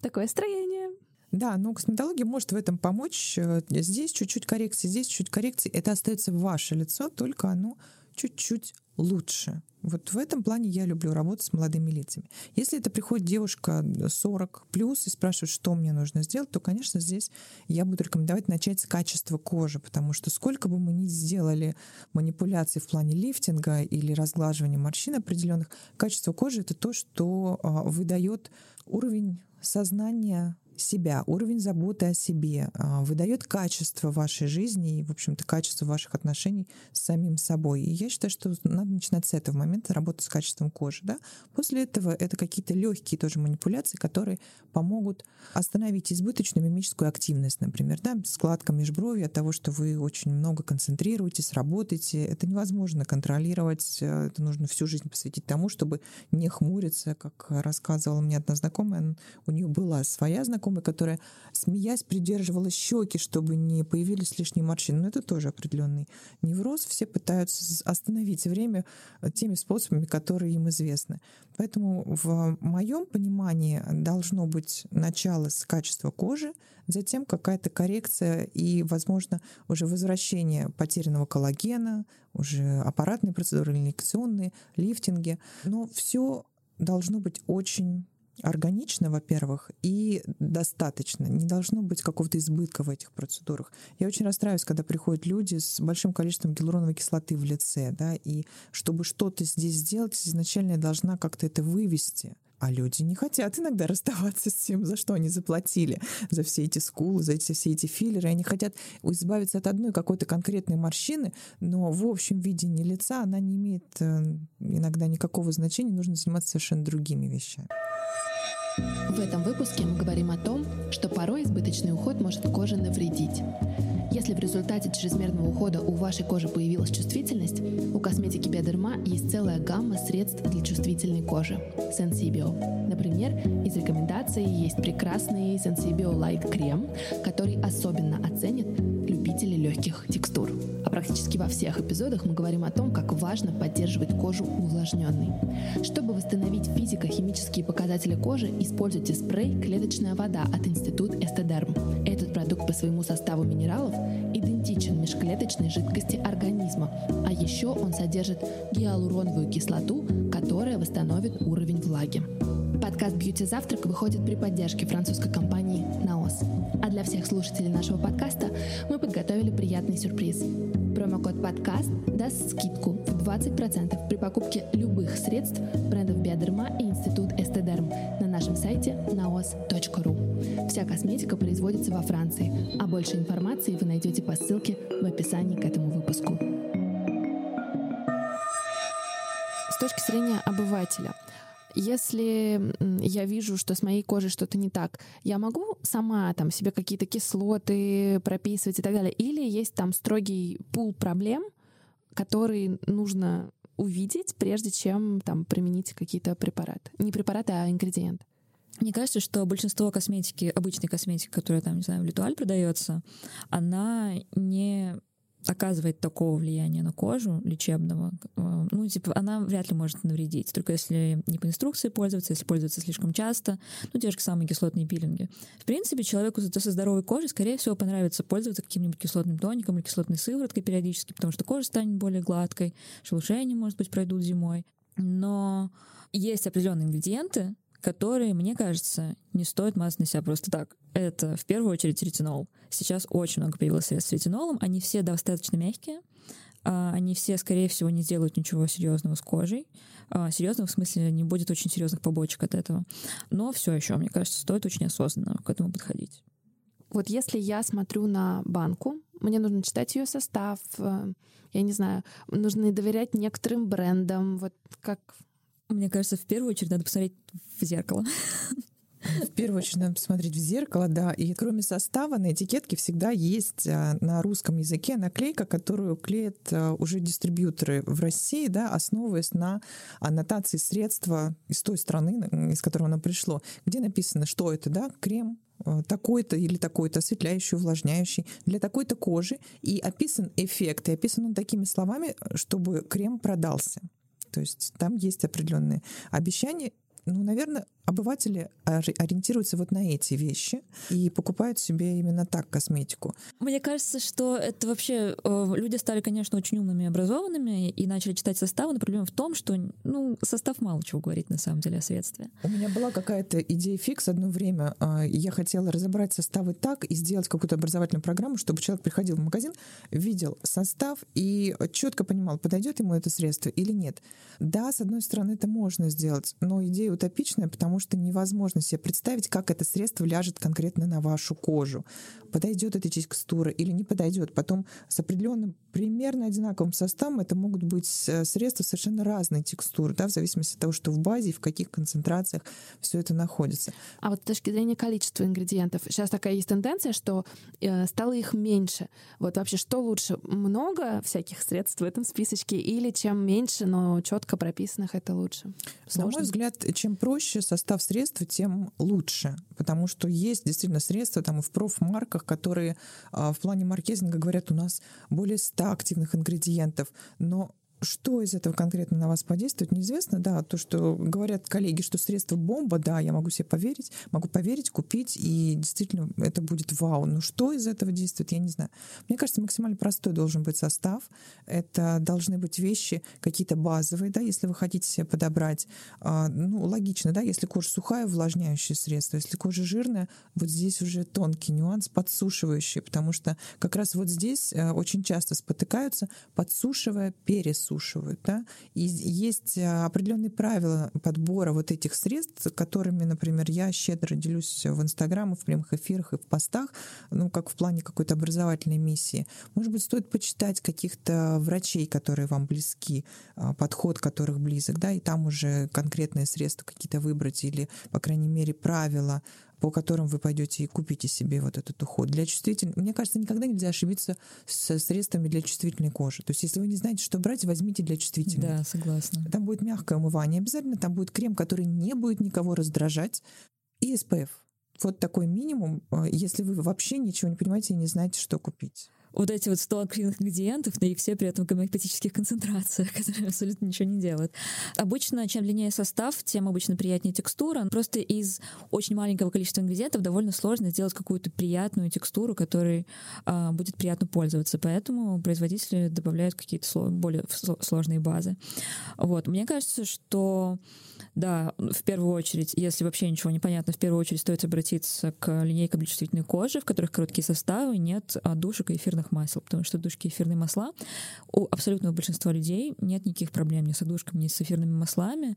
Speaker 2: такое строение.
Speaker 3: Да, но косметология может в этом помочь. Здесь чуть-чуть коррекции, здесь чуть-чуть коррекции. Это остается ваше лицо, только оно чуть-чуть лучше. Вот в этом плане я люблю работать с молодыми лицами. Если это приходит девушка 40 плюс и спрашивает, что мне нужно сделать, то, конечно, здесь я буду рекомендовать начать с качества кожи, потому что сколько бы мы ни сделали манипуляций в плане лифтинга или разглаживания морщин определенных, качество кожи это то, что а, выдает уровень сознания себя, уровень заботы о себе, а, выдает качество вашей жизни и, в общем-то, качество ваших отношений с самим собой. И я считаю, что надо начинать с этого момента работать с качеством кожи. Да? После этого это какие-то легкие тоже манипуляции, которые помогут остановить избыточную мимическую активность, например, да, складка межброви от того, что вы очень много концентрируетесь, работаете. Это невозможно контролировать, э, это нужно всю жизнь посвятить тому, чтобы не хмуриться, как рассказывала мне одна знакомая, у нее была своя знакомая, знакомой, которая, смеясь, придерживала щеки, чтобы не появились лишние морщины. Но это тоже определенный невроз. Все пытаются остановить время теми способами, которые им известны. Поэтому в моем понимании должно быть начало с качества кожи, затем какая-то коррекция и, возможно, уже возвращение потерянного коллагена, уже аппаратные процедуры, инъекционные, лифтинги. Но все должно быть очень органично, во-первых, и достаточно. Не должно быть какого-то избытка в этих процедурах. Я очень расстраиваюсь, когда приходят люди с большим количеством гиалуроновой кислоты в лице, да, и чтобы что-то здесь сделать, изначально я должна как-то это вывести. А люди не хотят иногда расставаться с тем, за что они заплатили, за все эти скулы, за эти, все эти филлеры. Они хотят избавиться от одной какой-то конкретной морщины, но в общем видении лица она не имеет э, иногда никакого значения, нужно заниматься совершенно другими вещами.
Speaker 2: В этом выпуске мы говорим о том, что порой избыточный уход может коже навредить. Если в результате чрезмерного ухода у вашей кожи появилась чувствительность, у косметики Биодерма есть целая гамма средств для чувствительной кожи – Sensibio. Например, из рекомендаций есть прекрасный Sensibio Light крем, который особенно оценит любители легких текстур. А практически во всех эпизодах мы говорим о том, как важно поддерживать кожу увлажненной. Чтобы восстановить физико-химические показатели кожи, используйте спрей «Клеточная вода» от Институт Эстедерм. Этот продукт по своему составу минералов идентичен межклеточной жидкости организма, а еще он содержит гиалуроновую кислоту, которая восстановит уровень влаги. Подкаст «Бьюти Завтрак» выходит при поддержке французской компании «Наос». А для всех слушателей нашего подкаста мы подготовили приятный сюрприз. Промокод «Подкаст» даст скидку в 20% при покупке любых средств брендов Биодерма и Институт Эстедерм на нашем сайте naos.ru. Вся косметика производится во Франции, а больше информации вы найдете по ссылке в описании к этому выпуску. С точки зрения обывателя – если я вижу, что с моей кожей что-то не так, я могу сама там себе какие-то кислоты прописывать и так далее? Или есть там строгий пул проблем, которые нужно увидеть, прежде чем там применить какие-то препараты? Не препараты, а ингредиенты.
Speaker 1: Мне кажется, что большинство косметики, обычной косметики, которая там, не знаю, в Литуаль продается, она не оказывает такого влияния на кожу лечебного, э, ну, типа, она вряд ли может навредить, только если не по инструкции пользоваться, если пользоваться слишком часто, ну, те же самые кислотные пилинги. В принципе, человеку со здоровой кожей, скорее всего, понравится пользоваться каким-нибудь кислотным тоником или кислотной сывороткой периодически, потому что кожа станет более гладкой, шелушения, может быть, пройдут зимой. Но есть определенные ингредиенты, которые, мне кажется, не стоит мазать на себя просто так. Это в первую очередь ретинол. Сейчас очень много появилось средств с ретинолом. Они все достаточно мягкие. А, они все, скорее всего, не сделают ничего серьезного с кожей. А, серьезного в смысле не будет очень серьезных побочек от этого. Но все еще, мне кажется, стоит очень осознанно к этому подходить.
Speaker 2: Вот если я смотрю на банку, мне нужно читать ее состав, э, я не знаю, нужно доверять некоторым брендам, вот как
Speaker 1: мне кажется, в первую очередь надо посмотреть в зеркало.
Speaker 3: В первую очередь надо посмотреть в зеркало, да. И кроме состава на этикетке всегда есть а, на русском языке наклейка, которую клеят а, уже дистрибьюторы в России, да, основываясь на аннотации средства из той страны, из которой оно пришло, где написано, что это, да, крем, а, такой-то или такой-то осветляющий, увлажняющий для такой-то кожи, и описан эффект, и описан он такими словами, чтобы крем продался. То есть там есть определенные обещания. Ну, наверное, обыватели ориентируются вот на эти вещи и покупают себе именно так косметику.
Speaker 1: Мне кажется, что это вообще... Э, люди стали, конечно, очень умными и образованными и начали читать составы, но проблема в том, что ну, состав мало чего говорит на самом деле о средстве.
Speaker 3: У меня была какая-то идея фикс одно время. А, я хотела разобрать составы так и сделать какую-то образовательную программу, чтобы человек приходил в магазин, видел состав и четко понимал, подойдет ему это средство или нет. Да, с одной стороны, это можно сделать, но идея утопичная, потому потому что невозможно себе представить, как это средство ляжет конкретно на вашу кожу. Подойдет эта текстура или не подойдет. Потом с определенным примерно одинаковым составом это могут быть э, средства совершенно разной текстуры, да, в зависимости от того, что в базе и в каких концентрациях все это находится.
Speaker 2: А вот с точки зрения количества ингредиентов, сейчас такая есть тенденция, что э, стало их меньше. Вот вообще, что лучше? Много всяких средств в этом списочке или чем меньше, но четко прописанных, это лучше?
Speaker 3: Сложно? На мой взгляд, чем проще состав состав средств, тем лучше. Потому что есть действительно средства там в профмарках, которые а, в плане маркетинга говорят, у нас более 100 активных ингредиентов. Но что из этого конкретно на вас подействует, неизвестно. Да, то, что говорят коллеги, что средство бомба, да, я могу себе поверить, могу поверить, купить, и действительно это будет вау. Но что из этого действует, я не знаю. Мне кажется, максимально простой должен быть состав. Это должны быть вещи какие-то базовые, да, если вы хотите себе подобрать. А, ну, логично, да, если кожа сухая, увлажняющее средство. Если кожа жирная, вот здесь уже тонкий нюанс, подсушивающий, потому что как раз вот здесь э, очень часто спотыкаются, подсушивая, пересушивая подсушивают. Да? И есть э, определенные правила подбора вот этих средств, которыми, например, я щедро делюсь в Инстаграм, в прямых эфирах и в постах, ну, как в плане какой-то образовательной миссии. Может быть, стоит почитать каких-то врачей, которые вам близки, а, подход которых близок, да, и там уже конкретные средства какие-то выбрать или, по крайней мере, правила по которым вы пойдете и купите себе вот этот уход. Для чувствительной, мне кажется, никогда нельзя ошибиться с средствами для чувствительной кожи. То есть, если вы не знаете, что брать, возьмите для чувствительной.
Speaker 1: Да, согласна.
Speaker 3: Там будет мягкое умывание обязательно, там будет крем, который не будет никого раздражать, и SPF. Вот такой минимум, э, если вы вообще ничего не понимаете и не знаете, что купить
Speaker 1: вот эти вот 100 активных ингредиентов, но и все при этом гомеопатических концентрациях, которые абсолютно ничего не делают. Обычно, чем длиннее состав, тем обычно приятнее текстура. Просто из очень маленького количества ингредиентов довольно сложно сделать какую-то приятную текстуру, которой а, будет приятно пользоваться. Поэтому производители добавляют какие-то сло- более сложные базы. Вот. Мне кажется, что да, в первую очередь, если вообще ничего не понятно, в первую очередь стоит обратиться к линейкам для чувствительной кожи, в которых короткие составы, нет а, душек и эфирных масел, потому что душки эфирные масла у абсолютного большинства людей нет никаких проблем ни с одушками, ни с эфирными маслами,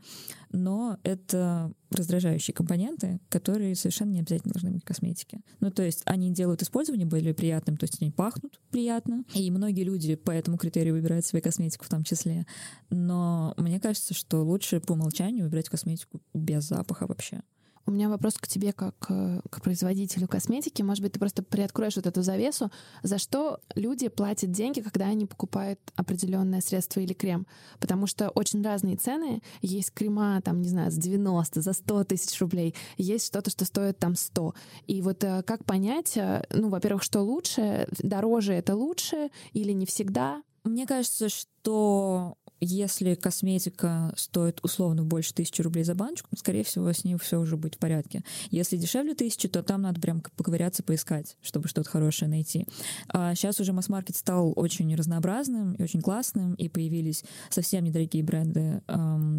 Speaker 1: но это раздражающие компоненты, которые совершенно не обязательно должны быть в косметике. Ну, то есть они делают использование более приятным, то есть они пахнут приятно, и многие люди по этому критерию выбирают свою косметику в том числе. Но мне кажется, что лучше по умолчанию выбирать косметику без запаха вообще.
Speaker 2: У меня вопрос к тебе как э, к производителю косметики. Может быть, ты просто приоткроешь вот эту завесу. За что люди платят деньги, когда они покупают определенное средство или крем? Потому что очень разные цены. Есть крема, там, не знаю, с 90, за 100 тысяч рублей. Есть что-то, что стоит там 100. И вот э, как понять, э, ну, во-первых, что лучше? Дороже это лучше или не всегда?
Speaker 1: Мне кажется, что если косметика стоит условно больше тысячи рублей за баночку, скорее всего, с ней все уже будет в порядке. Если дешевле тысячи, то там надо прям поковыряться, поискать, чтобы что-то хорошее найти. А сейчас уже масс-маркет стал очень разнообразным и очень классным, и появились совсем недорогие бренды,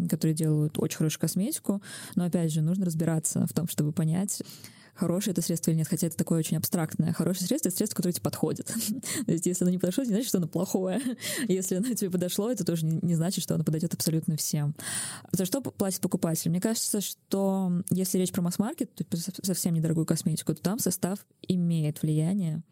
Speaker 1: которые делают очень хорошую косметику. Но опять же, нужно разбираться в том, чтобы понять, хорошее это средство или нет, хотя это такое очень абстрактное. Хорошее средство — это средство, которое тебе подходит. То есть если оно не подошло, не значит, что оно плохое. Если оно тебе подошло, это тоже не, значит, что оно подойдет абсолютно всем. За что платит покупатель? Мне кажется, что если речь про масс-маркет, то совсем недорогую косметику, то там состав имеет влияние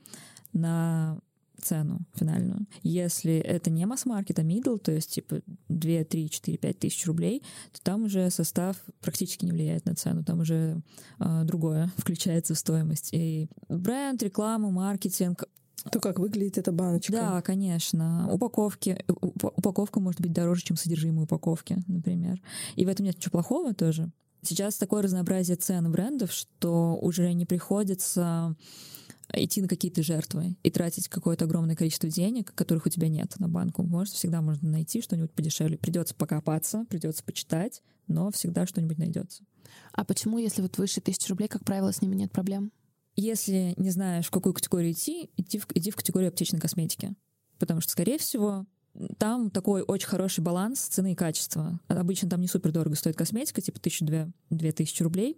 Speaker 1: на цену финальную. Если это не масс-маркет, а middle, то есть типа 2, 3, 4, 5 тысяч рублей, то там уже состав практически не влияет на цену, там уже э, другое включается в стоимость. И бренд, реклама, маркетинг,
Speaker 4: то, как выглядит эта баночка.
Speaker 1: Да, конечно. Упаковки. Упаковка может быть дороже, чем содержимое упаковки, например. И в этом нет ничего плохого тоже. Сейчас такое разнообразие цен брендов, что уже не приходится идти на какие-то жертвы и тратить какое-то огромное количество денег, которых у тебя нет на банку. Может, всегда можно найти что-нибудь подешевле. Придется покопаться, придется почитать, но всегда что-нибудь найдется.
Speaker 2: А почему, если вот выше тысячи рублей, как правило, с ними нет проблем?
Speaker 1: Если не знаешь, в какую категорию идти, иди в, иди в категорию аптечной косметики. Потому что, скорее всего, там такой очень хороший баланс цены и качества. Обычно там не супер дорого стоит косметика, типа тысячу две тысячи рублей.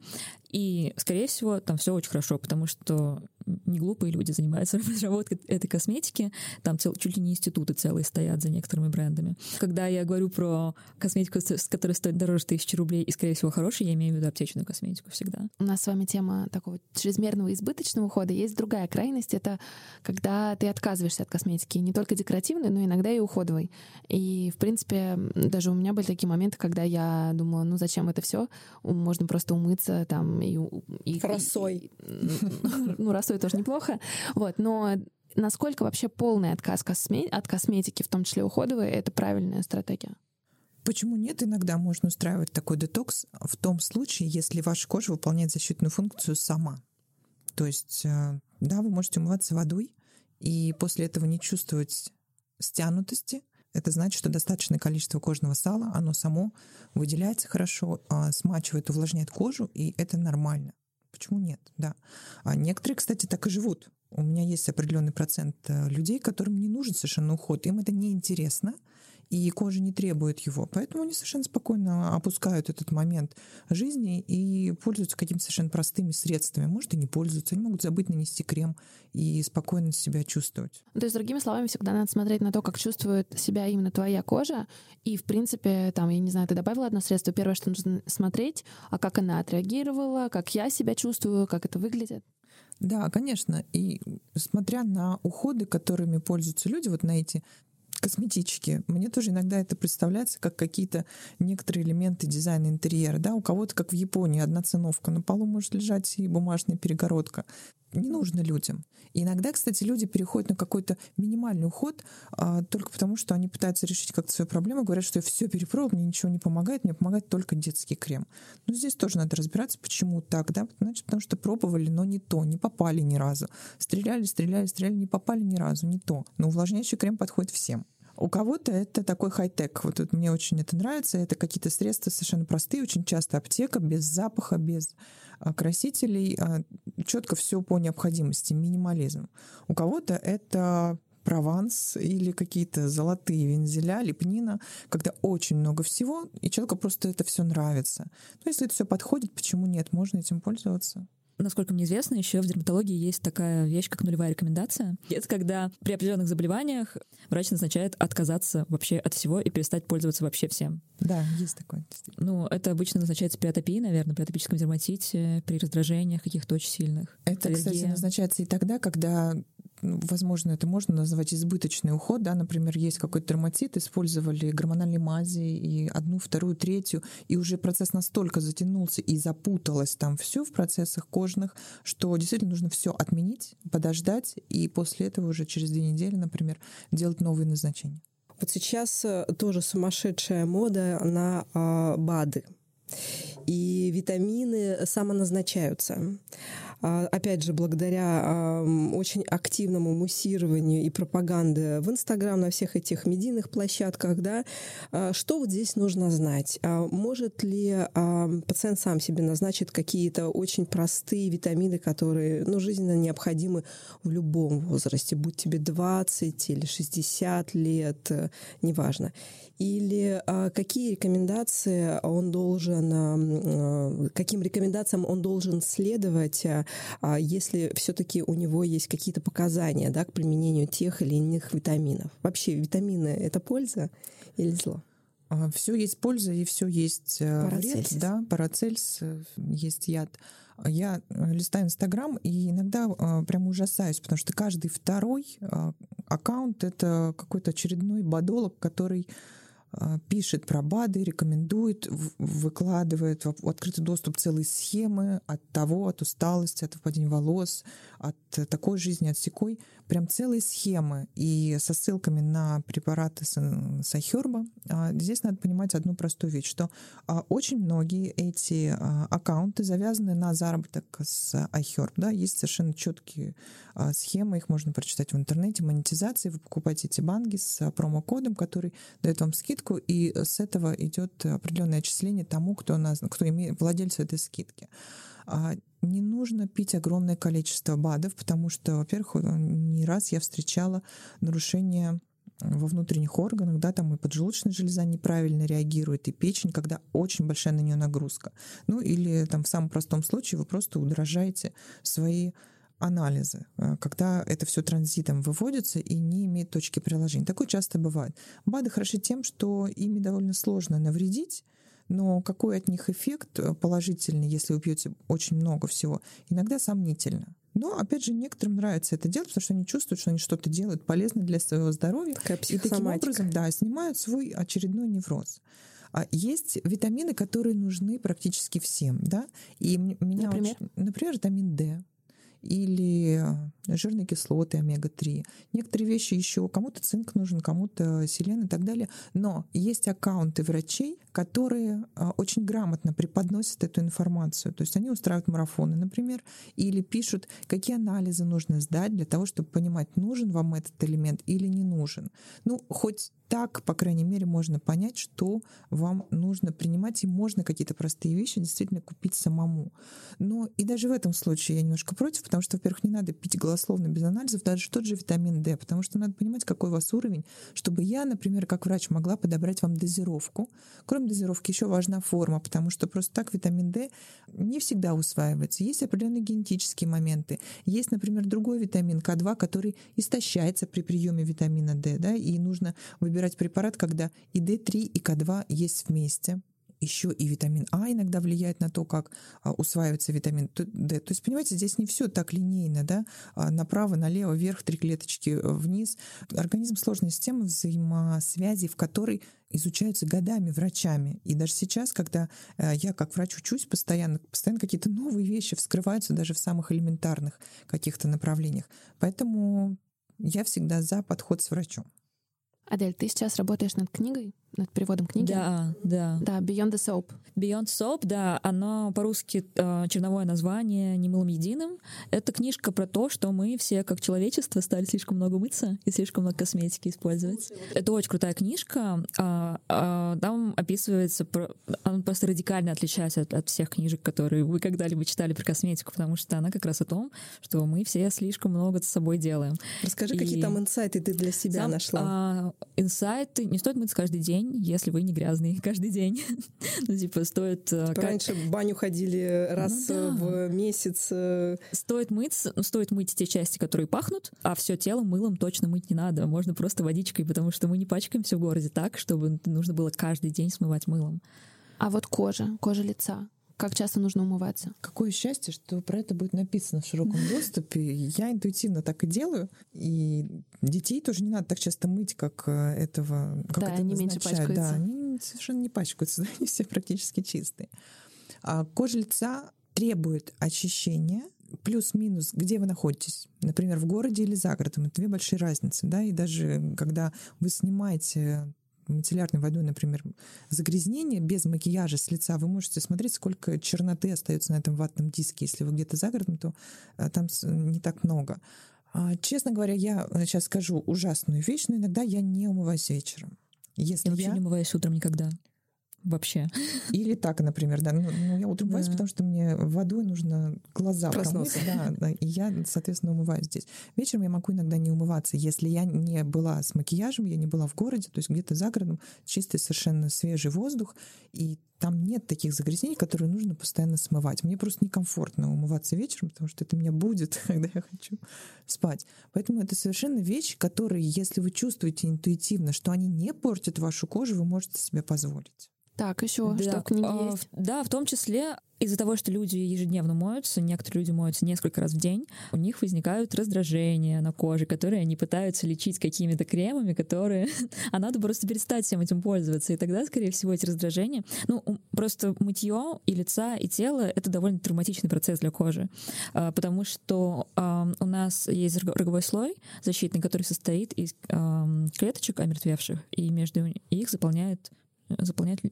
Speaker 1: И, скорее всего, там все очень хорошо, потому что не глупые люди занимаются разработкой этой косметики. Там цел, чуть ли не институты целые стоят за некоторыми брендами. Когда я говорю про косметику, которая стоит дороже тысячи рублей и, скорее всего, хорошая, я имею в виду аптечную косметику всегда.
Speaker 2: У нас с вами тема такого чрезмерного избыточного ухода. Есть другая крайность. Это когда ты отказываешься от косметики. Не только декоративной, но иногда и уходовой. И, в принципе, даже у меня были такие моменты, когда я думала, ну зачем это все? Можно просто умыться там и...
Speaker 4: и росой. И,
Speaker 2: ну, росой тоже неплохо. Вот, но насколько вообще полный отказ от косметики, в том числе уходовой, это правильная стратегия?
Speaker 3: Почему нет? Иногда можно устраивать такой детокс в том случае, если ваша кожа выполняет защитную функцию сама. То есть, э, да, вы можете умываться водой и после этого не чувствовать стянутости. Это значит, что достаточное количество кожного сала, оно само выделяется хорошо, а, смачивает, увлажняет кожу, и это нормально. Почему нет? Да. А некоторые, кстати, так и живут. У меня есть определенный процент э, людей, которым не нужен совершенно уход. Им это неинтересно, и кожа не требует его. Поэтому они совершенно спокойно опускают этот момент жизни и пользуются какими-то совершенно простыми средствами. Может, и не пользуются. Они могут забыть нанести крем и спокойно себя чувствовать.
Speaker 2: То есть, другими словами, всегда надо смотреть на то, как чувствует себя именно твоя кожа. И, в принципе, там, я не знаю, ты добавила одно средство, первое, что нужно смотреть, а как она отреагировала, как я себя чувствую, как это выглядит.
Speaker 3: Да, конечно. И смотря на уходы, которыми пользуются люди, вот на эти косметички. Мне тоже иногда это представляется как какие-то некоторые элементы дизайна интерьера. Да? У кого-то, как в Японии, одна циновка, на полу может лежать и бумажная перегородка. Не нужно людям. И иногда, кстати, люди переходят на какой-то минимальный уход а, только потому, что они пытаются решить как-то свою проблему, говорят, что я все перепробовал, мне ничего не помогает, мне помогает только детский крем. Но здесь тоже надо разбираться, почему так, да? Значит, потому что пробовали, но не то, не попали ни разу. Стреляли, стреляли, стреляли, не попали ни разу, не то. Но увлажняющий крем подходит всем. У кого-то это такой хай-тек. Вот это, мне очень это нравится. Это какие-то средства совершенно простые, очень часто аптека, без запаха, без а, красителей. А, четко все по необходимости, минимализм. У кого-то это Прованс или какие-то золотые вензеля, лепнина, когда очень много всего, и человеку просто это все нравится. Но если это все подходит, почему нет? Можно этим пользоваться
Speaker 1: насколько мне известно, еще в дерматологии есть такая вещь, как нулевая рекомендация. Это когда при определенных заболеваниях врач назначает отказаться вообще от всего и перестать пользоваться вообще всем.
Speaker 3: Да, есть такое.
Speaker 1: Ну, это обычно назначается при атопии, наверное, при атопическом дерматите, при раздражениях каких-то очень сильных.
Speaker 3: Это, аллергия. кстати, назначается и тогда, когда возможно, это можно назвать избыточный уход, да, например, есть какой-то дерматит, использовали гормональные мази и одну, вторую, третью, и уже процесс настолько затянулся и запуталось там все в процессах кожных, что действительно нужно все отменить, подождать, и после этого уже через две недели, например, делать новые назначения.
Speaker 4: Вот сейчас э, тоже сумасшедшая мода на э, БАДы. И витамины самоназначаются. А, опять же, благодаря очень активному муссированию и пропаганды в Инстаграм, на всех этих медийных площадках, да, а, что вот здесь нужно знать? А, может ли пациент сам себе назначить какие-то очень простые витамины, которые ну, жизненно необходимы в любом возрасте, будь тебе 20 или 60 лет, э, неважно. Или какие рекомендации он должен, каким рекомендациям он должен следовать, если все-таки у него есть какие-то показания да, к применению тех или иных витаминов. Вообще витамины — это польза или зло?
Speaker 3: А, все есть польза и все есть э, вред, да, парацельс, э, есть яд. Я листаю Инстаграм и иногда прям ужасаюсь, потому что каждый второй аккаунт — это какой-то очередной бодолог, который а, пишет про БАДы, рекомендует, выкладывает в открытый доступ целые схемы от того, от усталости, от выпадения волос, от такой жизни, от секой. Прям целые схемы и со ссылками на препараты Сайхерба. Здесь надо понимать одну простую вещь, что а, очень многие эти а, аккаунты завязаны на заработок с iHerb. Да? Есть совершенно четкие схемы, их можно прочитать в интернете, монетизации. Вы покупаете эти банги с промокодом, который дает вам скидку, и с этого идет определенное отчисление тому, кто, нас, кто имеет владельцу этой скидки. А не нужно пить огромное количество БАДов, потому что, во-первых, не раз я встречала нарушения во внутренних органах, да, там и поджелудочная железа неправильно реагирует, и печень, когда очень большая на нее нагрузка. Ну или там в самом простом случае вы просто удорожаете свои анализы, э, когда это все транзитом выводится и не имеет точки приложения. Такое часто бывает. БАДы хороши тем, что ими довольно сложно навредить, но какой от них эффект э, положительный, если вы пьете очень много всего, иногда сомнительно. Но, опять же, некоторым нравится это делать, потому что они чувствуют, что они что-то делают полезно для своего здоровья.
Speaker 4: Такая
Speaker 3: и таким образом, да, снимают свой очередной невроз. А есть витамины, которые нужны практически всем, да. И меня
Speaker 2: например,
Speaker 3: очень, например, витамин D или жирные кислоты омега-3. Некоторые вещи еще, кому-то цинк нужен, кому-то селен и так далее. Но есть аккаунты врачей, которые а, очень грамотно преподносят эту информацию. То есть они устраивают марафоны, например, или пишут, какие анализы нужно сдать для того, чтобы понимать, нужен вам этот элемент или не нужен. Ну, хоть так, по крайней мере, можно понять, что вам нужно принимать, и можно какие-то простые вещи действительно купить самому. Но и даже в этом случае я немножко против, потому что, во-первых, не надо пить голословно без анализов даже тот же витамин D, потому что надо понимать, какой у вас уровень, чтобы я, например, как врач могла подобрать вам дозировку. Кроме дозировки еще важна форма, потому что просто так витамин D не всегда усваивается. Есть определенные генетические моменты. Есть, например, другой витамин К2, который истощается при приеме витамина D, да, и нужно выбирать препарат, когда и D3, и К2 есть вместе еще и витамин А иногда влияет на то, как а, усваивается витамин D. То есть, понимаете, здесь не все так линейно, да, а, направо, налево, вверх, три клеточки э, вниз. Организм сложная система взаимосвязи, в которой изучаются годами врачами. И даже сейчас, когда э, я как врач учусь постоянно, постоянно какие-то новые вещи вскрываются даже в самых элементарных каких-то направлениях. Поэтому я всегда за подход с врачом.
Speaker 2: Адель, ты сейчас работаешь над книгой? над переводом книги.
Speaker 1: Да, да.
Speaker 2: Да, Beyond the Soap.
Speaker 1: Beyond Soap, да, оно по-русски э, черновое название «Немылым единым». Это книжка про то, что мы все, как человечество, стали слишком много мыться и слишком много косметики использовать. Это очень крутая книжка. А, а, там описывается... Она просто радикально отличается от, от всех книжек, которые вы когда-либо читали про косметику, потому что она как раз о том, что мы все слишком много с собой делаем.
Speaker 4: Расскажи, и какие там инсайты ты для себя
Speaker 1: там,
Speaker 4: нашла?
Speaker 1: А, инсайты... Не стоит мыться каждый день, если вы не грязный каждый день. ну, типа, стоит...
Speaker 4: Э, типа Раньше в баню ходили раз ну, да. в месяц. Э.
Speaker 1: Стоит мыться, ну, стоит мыть те части, которые пахнут, а все тело мылом точно мыть не надо. Можно просто водичкой, потому что мы не пачкаемся в городе так, чтобы нужно было каждый день смывать мылом.
Speaker 2: А вот кожа, кожа лица как часто нужно умываться?
Speaker 3: Какое счастье, что про это будет написано в широком доступе. Я интуитивно так и делаю. И детей тоже не надо так часто мыть, как э, этого, как
Speaker 2: да,
Speaker 3: это
Speaker 2: они меньше
Speaker 3: назначают. Да,
Speaker 2: пачкаются.
Speaker 3: они совершенно не пачкаются, да, они все практически чистые. А кожа лица требует очищения, плюс-минус, где вы находитесь. Например, в городе или за городом. Это две большие разницы. Да? И даже когда вы снимаете мицеллярной водой, например, загрязнение без макияжа с лица, вы можете смотреть, сколько черноты остается на этом ватном диске. Если вы где-то за городом, то а, там не так много. А, Честно говоря, я сейчас скажу ужасную вещь, но иногда я не умываюсь вечером. Если
Speaker 1: Я вообще
Speaker 3: я...
Speaker 1: не умываюсь утром никогда. Вообще.
Speaker 3: Или так, например, да. Ну, ну, я утром умываюсь,
Speaker 1: Да.
Speaker 3: потому что мне водой нужно глаза
Speaker 4: Проснуться.
Speaker 3: да, да, и я, соответственно, умываюсь здесь. Вечером я могу иногда не умываться, если я не была с макияжем, я не была в городе, то есть где-то за городом, чистый совершенно свежий воздух, и там нет таких загрязнений, которые нужно постоянно смывать. Мне просто некомфортно умываться вечером, потому что это меня будет, когда я хочу спать. Поэтому это совершенно вещи, которые, если вы чувствуете интуитивно, что они не портят вашу кожу, вы можете себе позволить.
Speaker 2: Так, еще что
Speaker 1: Да,
Speaker 2: в книге
Speaker 1: а,
Speaker 2: есть?
Speaker 1: Да, в том числе из-за того, что люди ежедневно моются, некоторые люди моются несколько раз в день, у них возникают раздражения на коже, которые они пытаются лечить какими-то кремами, которые... А надо просто перестать всем этим пользоваться. И тогда, скорее всего, эти раздражения... Ну, просто мытье и лица, и тела — это довольно травматичный процесс для кожи. А, Потому что у нас есть рог- роговой слой защитный, который состоит из клеточек омертвевших, и между их заполняет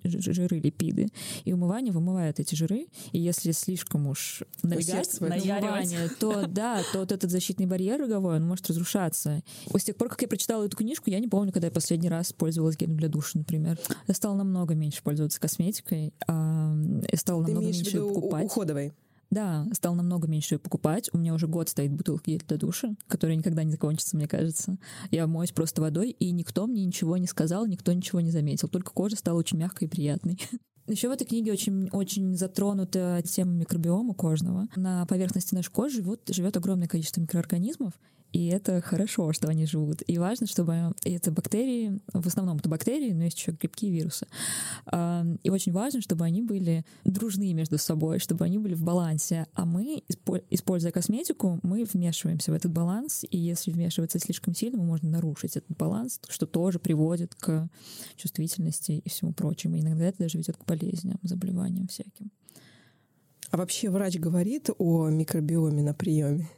Speaker 1: ж- жиры, липиды. И умывание вымывает эти жиры. И если слишком уж налегать
Speaker 4: Усердствовать.
Speaker 1: на умывание, то да, то вот этот защитный барьер роговой, он может разрушаться. С тех пор, как я прочитала эту книжку, я не помню, когда я последний раз пользовалась гелем для душа, например. Я стала намного меньше пользоваться косметикой, а, и стала
Speaker 4: Ты
Speaker 1: намного меньше
Speaker 4: виду
Speaker 1: покупать.
Speaker 4: уходовой?
Speaker 1: Да, стал намного меньше ее покупать. У меня уже год стоит бутылка геля для душа, которая никогда не закончится, мне кажется. Я моюсь просто водой, и никто мне ничего не сказал, никто ничего не заметил. Только кожа стала очень мягкой и приятной. Еще в этой книге очень, очень затронута тема микробиома кожного. На поверхности нашей кожи живет, живет огромное количество микроорганизмов, и это хорошо, что они живут. И важно, чтобы это бактерии, в основном это бактерии, но есть еще грибки и вирусы. А, И очень важно, чтобы они были дружны между собой, чтобы они были в балансе. А мы, испо- используя косметику, мы вмешиваемся в этот баланс, и если вмешиваться слишком сильно, мы можем нарушить этот баланс, что тоже приводит к чувствительности и всему прочему. И иногда это даже ведет к болезням, заболеваниям всяким.
Speaker 4: А вообще врач говорит о микробиоме на приеме?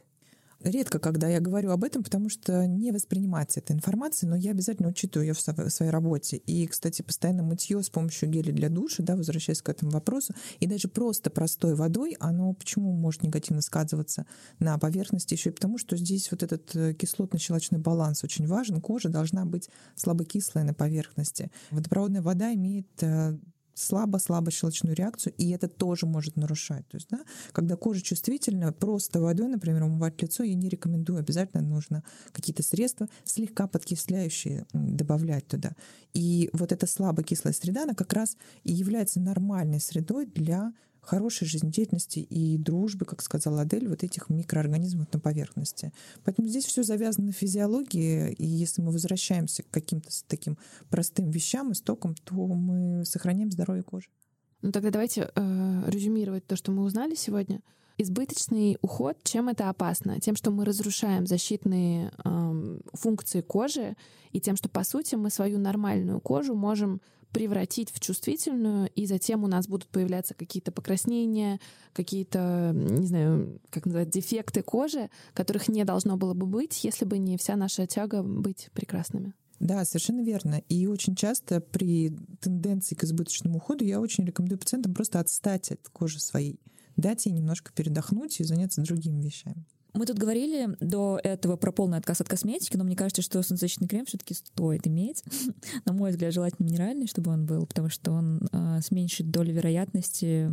Speaker 3: Редко, когда я говорю об этом, потому что не воспринимается эта информация, но я обязательно учитываю ее в своей работе. И, кстати, постоянно мытье с помощью геля для душа, да, возвращаясь к этому вопросу, и даже просто простой водой, оно почему может негативно сказываться на поверхности? Еще и потому, что здесь вот этот э, кислотно-щелочной баланс очень важен. Кожа должна быть слабокислая на поверхности. Водопроводная вода имеет э, слабо-слабо щелочную реакцию, и это тоже может нарушать. То есть, да, когда кожа чувствительна, просто водой, например, умывать лицо я не рекомендую. Обязательно нужно какие-то средства слегка подкисляющие добавлять туда. И вот эта слабо-кислая среда, она как раз и является нормальной средой для хорошей жизнедеятельности и дружбы, как сказала Адель, вот этих микроорганизмов на поверхности. Поэтому здесь все завязано на физиологии, и если мы возвращаемся к каким-то таким простым вещам, истокам, то мы сохраняем здоровье кожи.
Speaker 2: Ну тогда давайте э, резюмировать то, что мы узнали сегодня. Избыточный уход, чем это опасно? Тем, что мы разрушаем защитные эм, функции кожи, и тем, что, по сути, мы свою нормальную кожу можем превратить в чувствительную, и затем у нас будут появляться какие-то покраснения, какие-то, не знаю, как называть, дефекты кожи, которых не должно было бы быть, если бы не вся наша тяга быть прекрасными.
Speaker 3: Да, совершенно верно. И очень часто при тенденции к избыточному уходу я очень рекомендую пациентам просто отстать от кожи своей, дать ей немножко передохнуть и заняться другими вещами.
Speaker 1: Мы тут говорили до этого про полный отказ от косметики, но мне кажется, что солнцезащитный крем все-таки стоит иметь. На мой взгляд, желательно минеральный, чтобы он был, потому что он э, с меньшей долей вероятности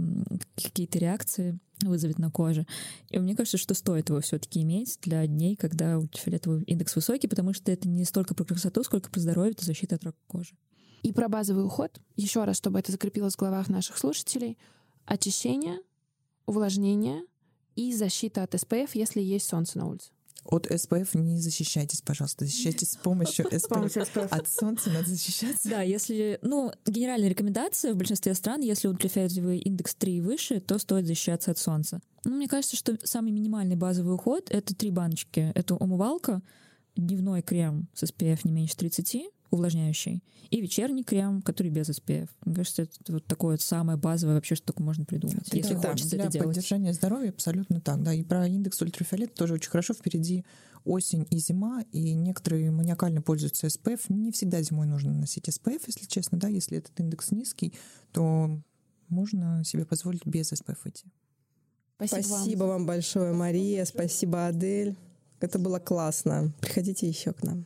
Speaker 1: какие-то реакции вызовет на коже. И мне кажется, что стоит его все-таки иметь для дней, когда ультрафиолетовый индекс высокий, потому что это не столько про красоту, сколько про здоровье, это защита от рака кожи.
Speaker 2: И про базовый уход, еще раз, чтобы это закрепилось в головах наших слушателей, очищение, увлажнение и защита от СПФ, если есть солнце на улице.
Speaker 3: От SPF не защищайтесь, пожалуйста. Защищайтесь с помощью SPF. От солнца надо защищаться.
Speaker 1: Да, если... Ну, генеральная рекомендация в большинстве стран, если ультрафиолетовый индекс 3 и выше, то стоит защищаться от солнца. Ну, мне кажется, что самый минимальный базовый уход — это три баночки. Это умывалка, дневной крем с SPF не меньше 30, увлажняющий, и вечерний крем, который без SPF. Мне кажется, это вот такое вот самое базовое вообще, что только можно придумать,
Speaker 3: это,
Speaker 1: если
Speaker 3: да,
Speaker 1: хочется
Speaker 3: для
Speaker 1: это делать.
Speaker 3: поддержания здоровья абсолютно так, да. И про индекс ультрафиолета тоже очень хорошо. Впереди осень и зима, и некоторые маниакально пользуются SPF. Не всегда зимой нужно носить SPF, если честно, да. Если этот индекс низкий, то можно себе позволить без SPF идти.
Speaker 4: Спасибо, спасибо вам. вам большое, Мария. Спасибо, Адель. Это было классно. Приходите еще к нам.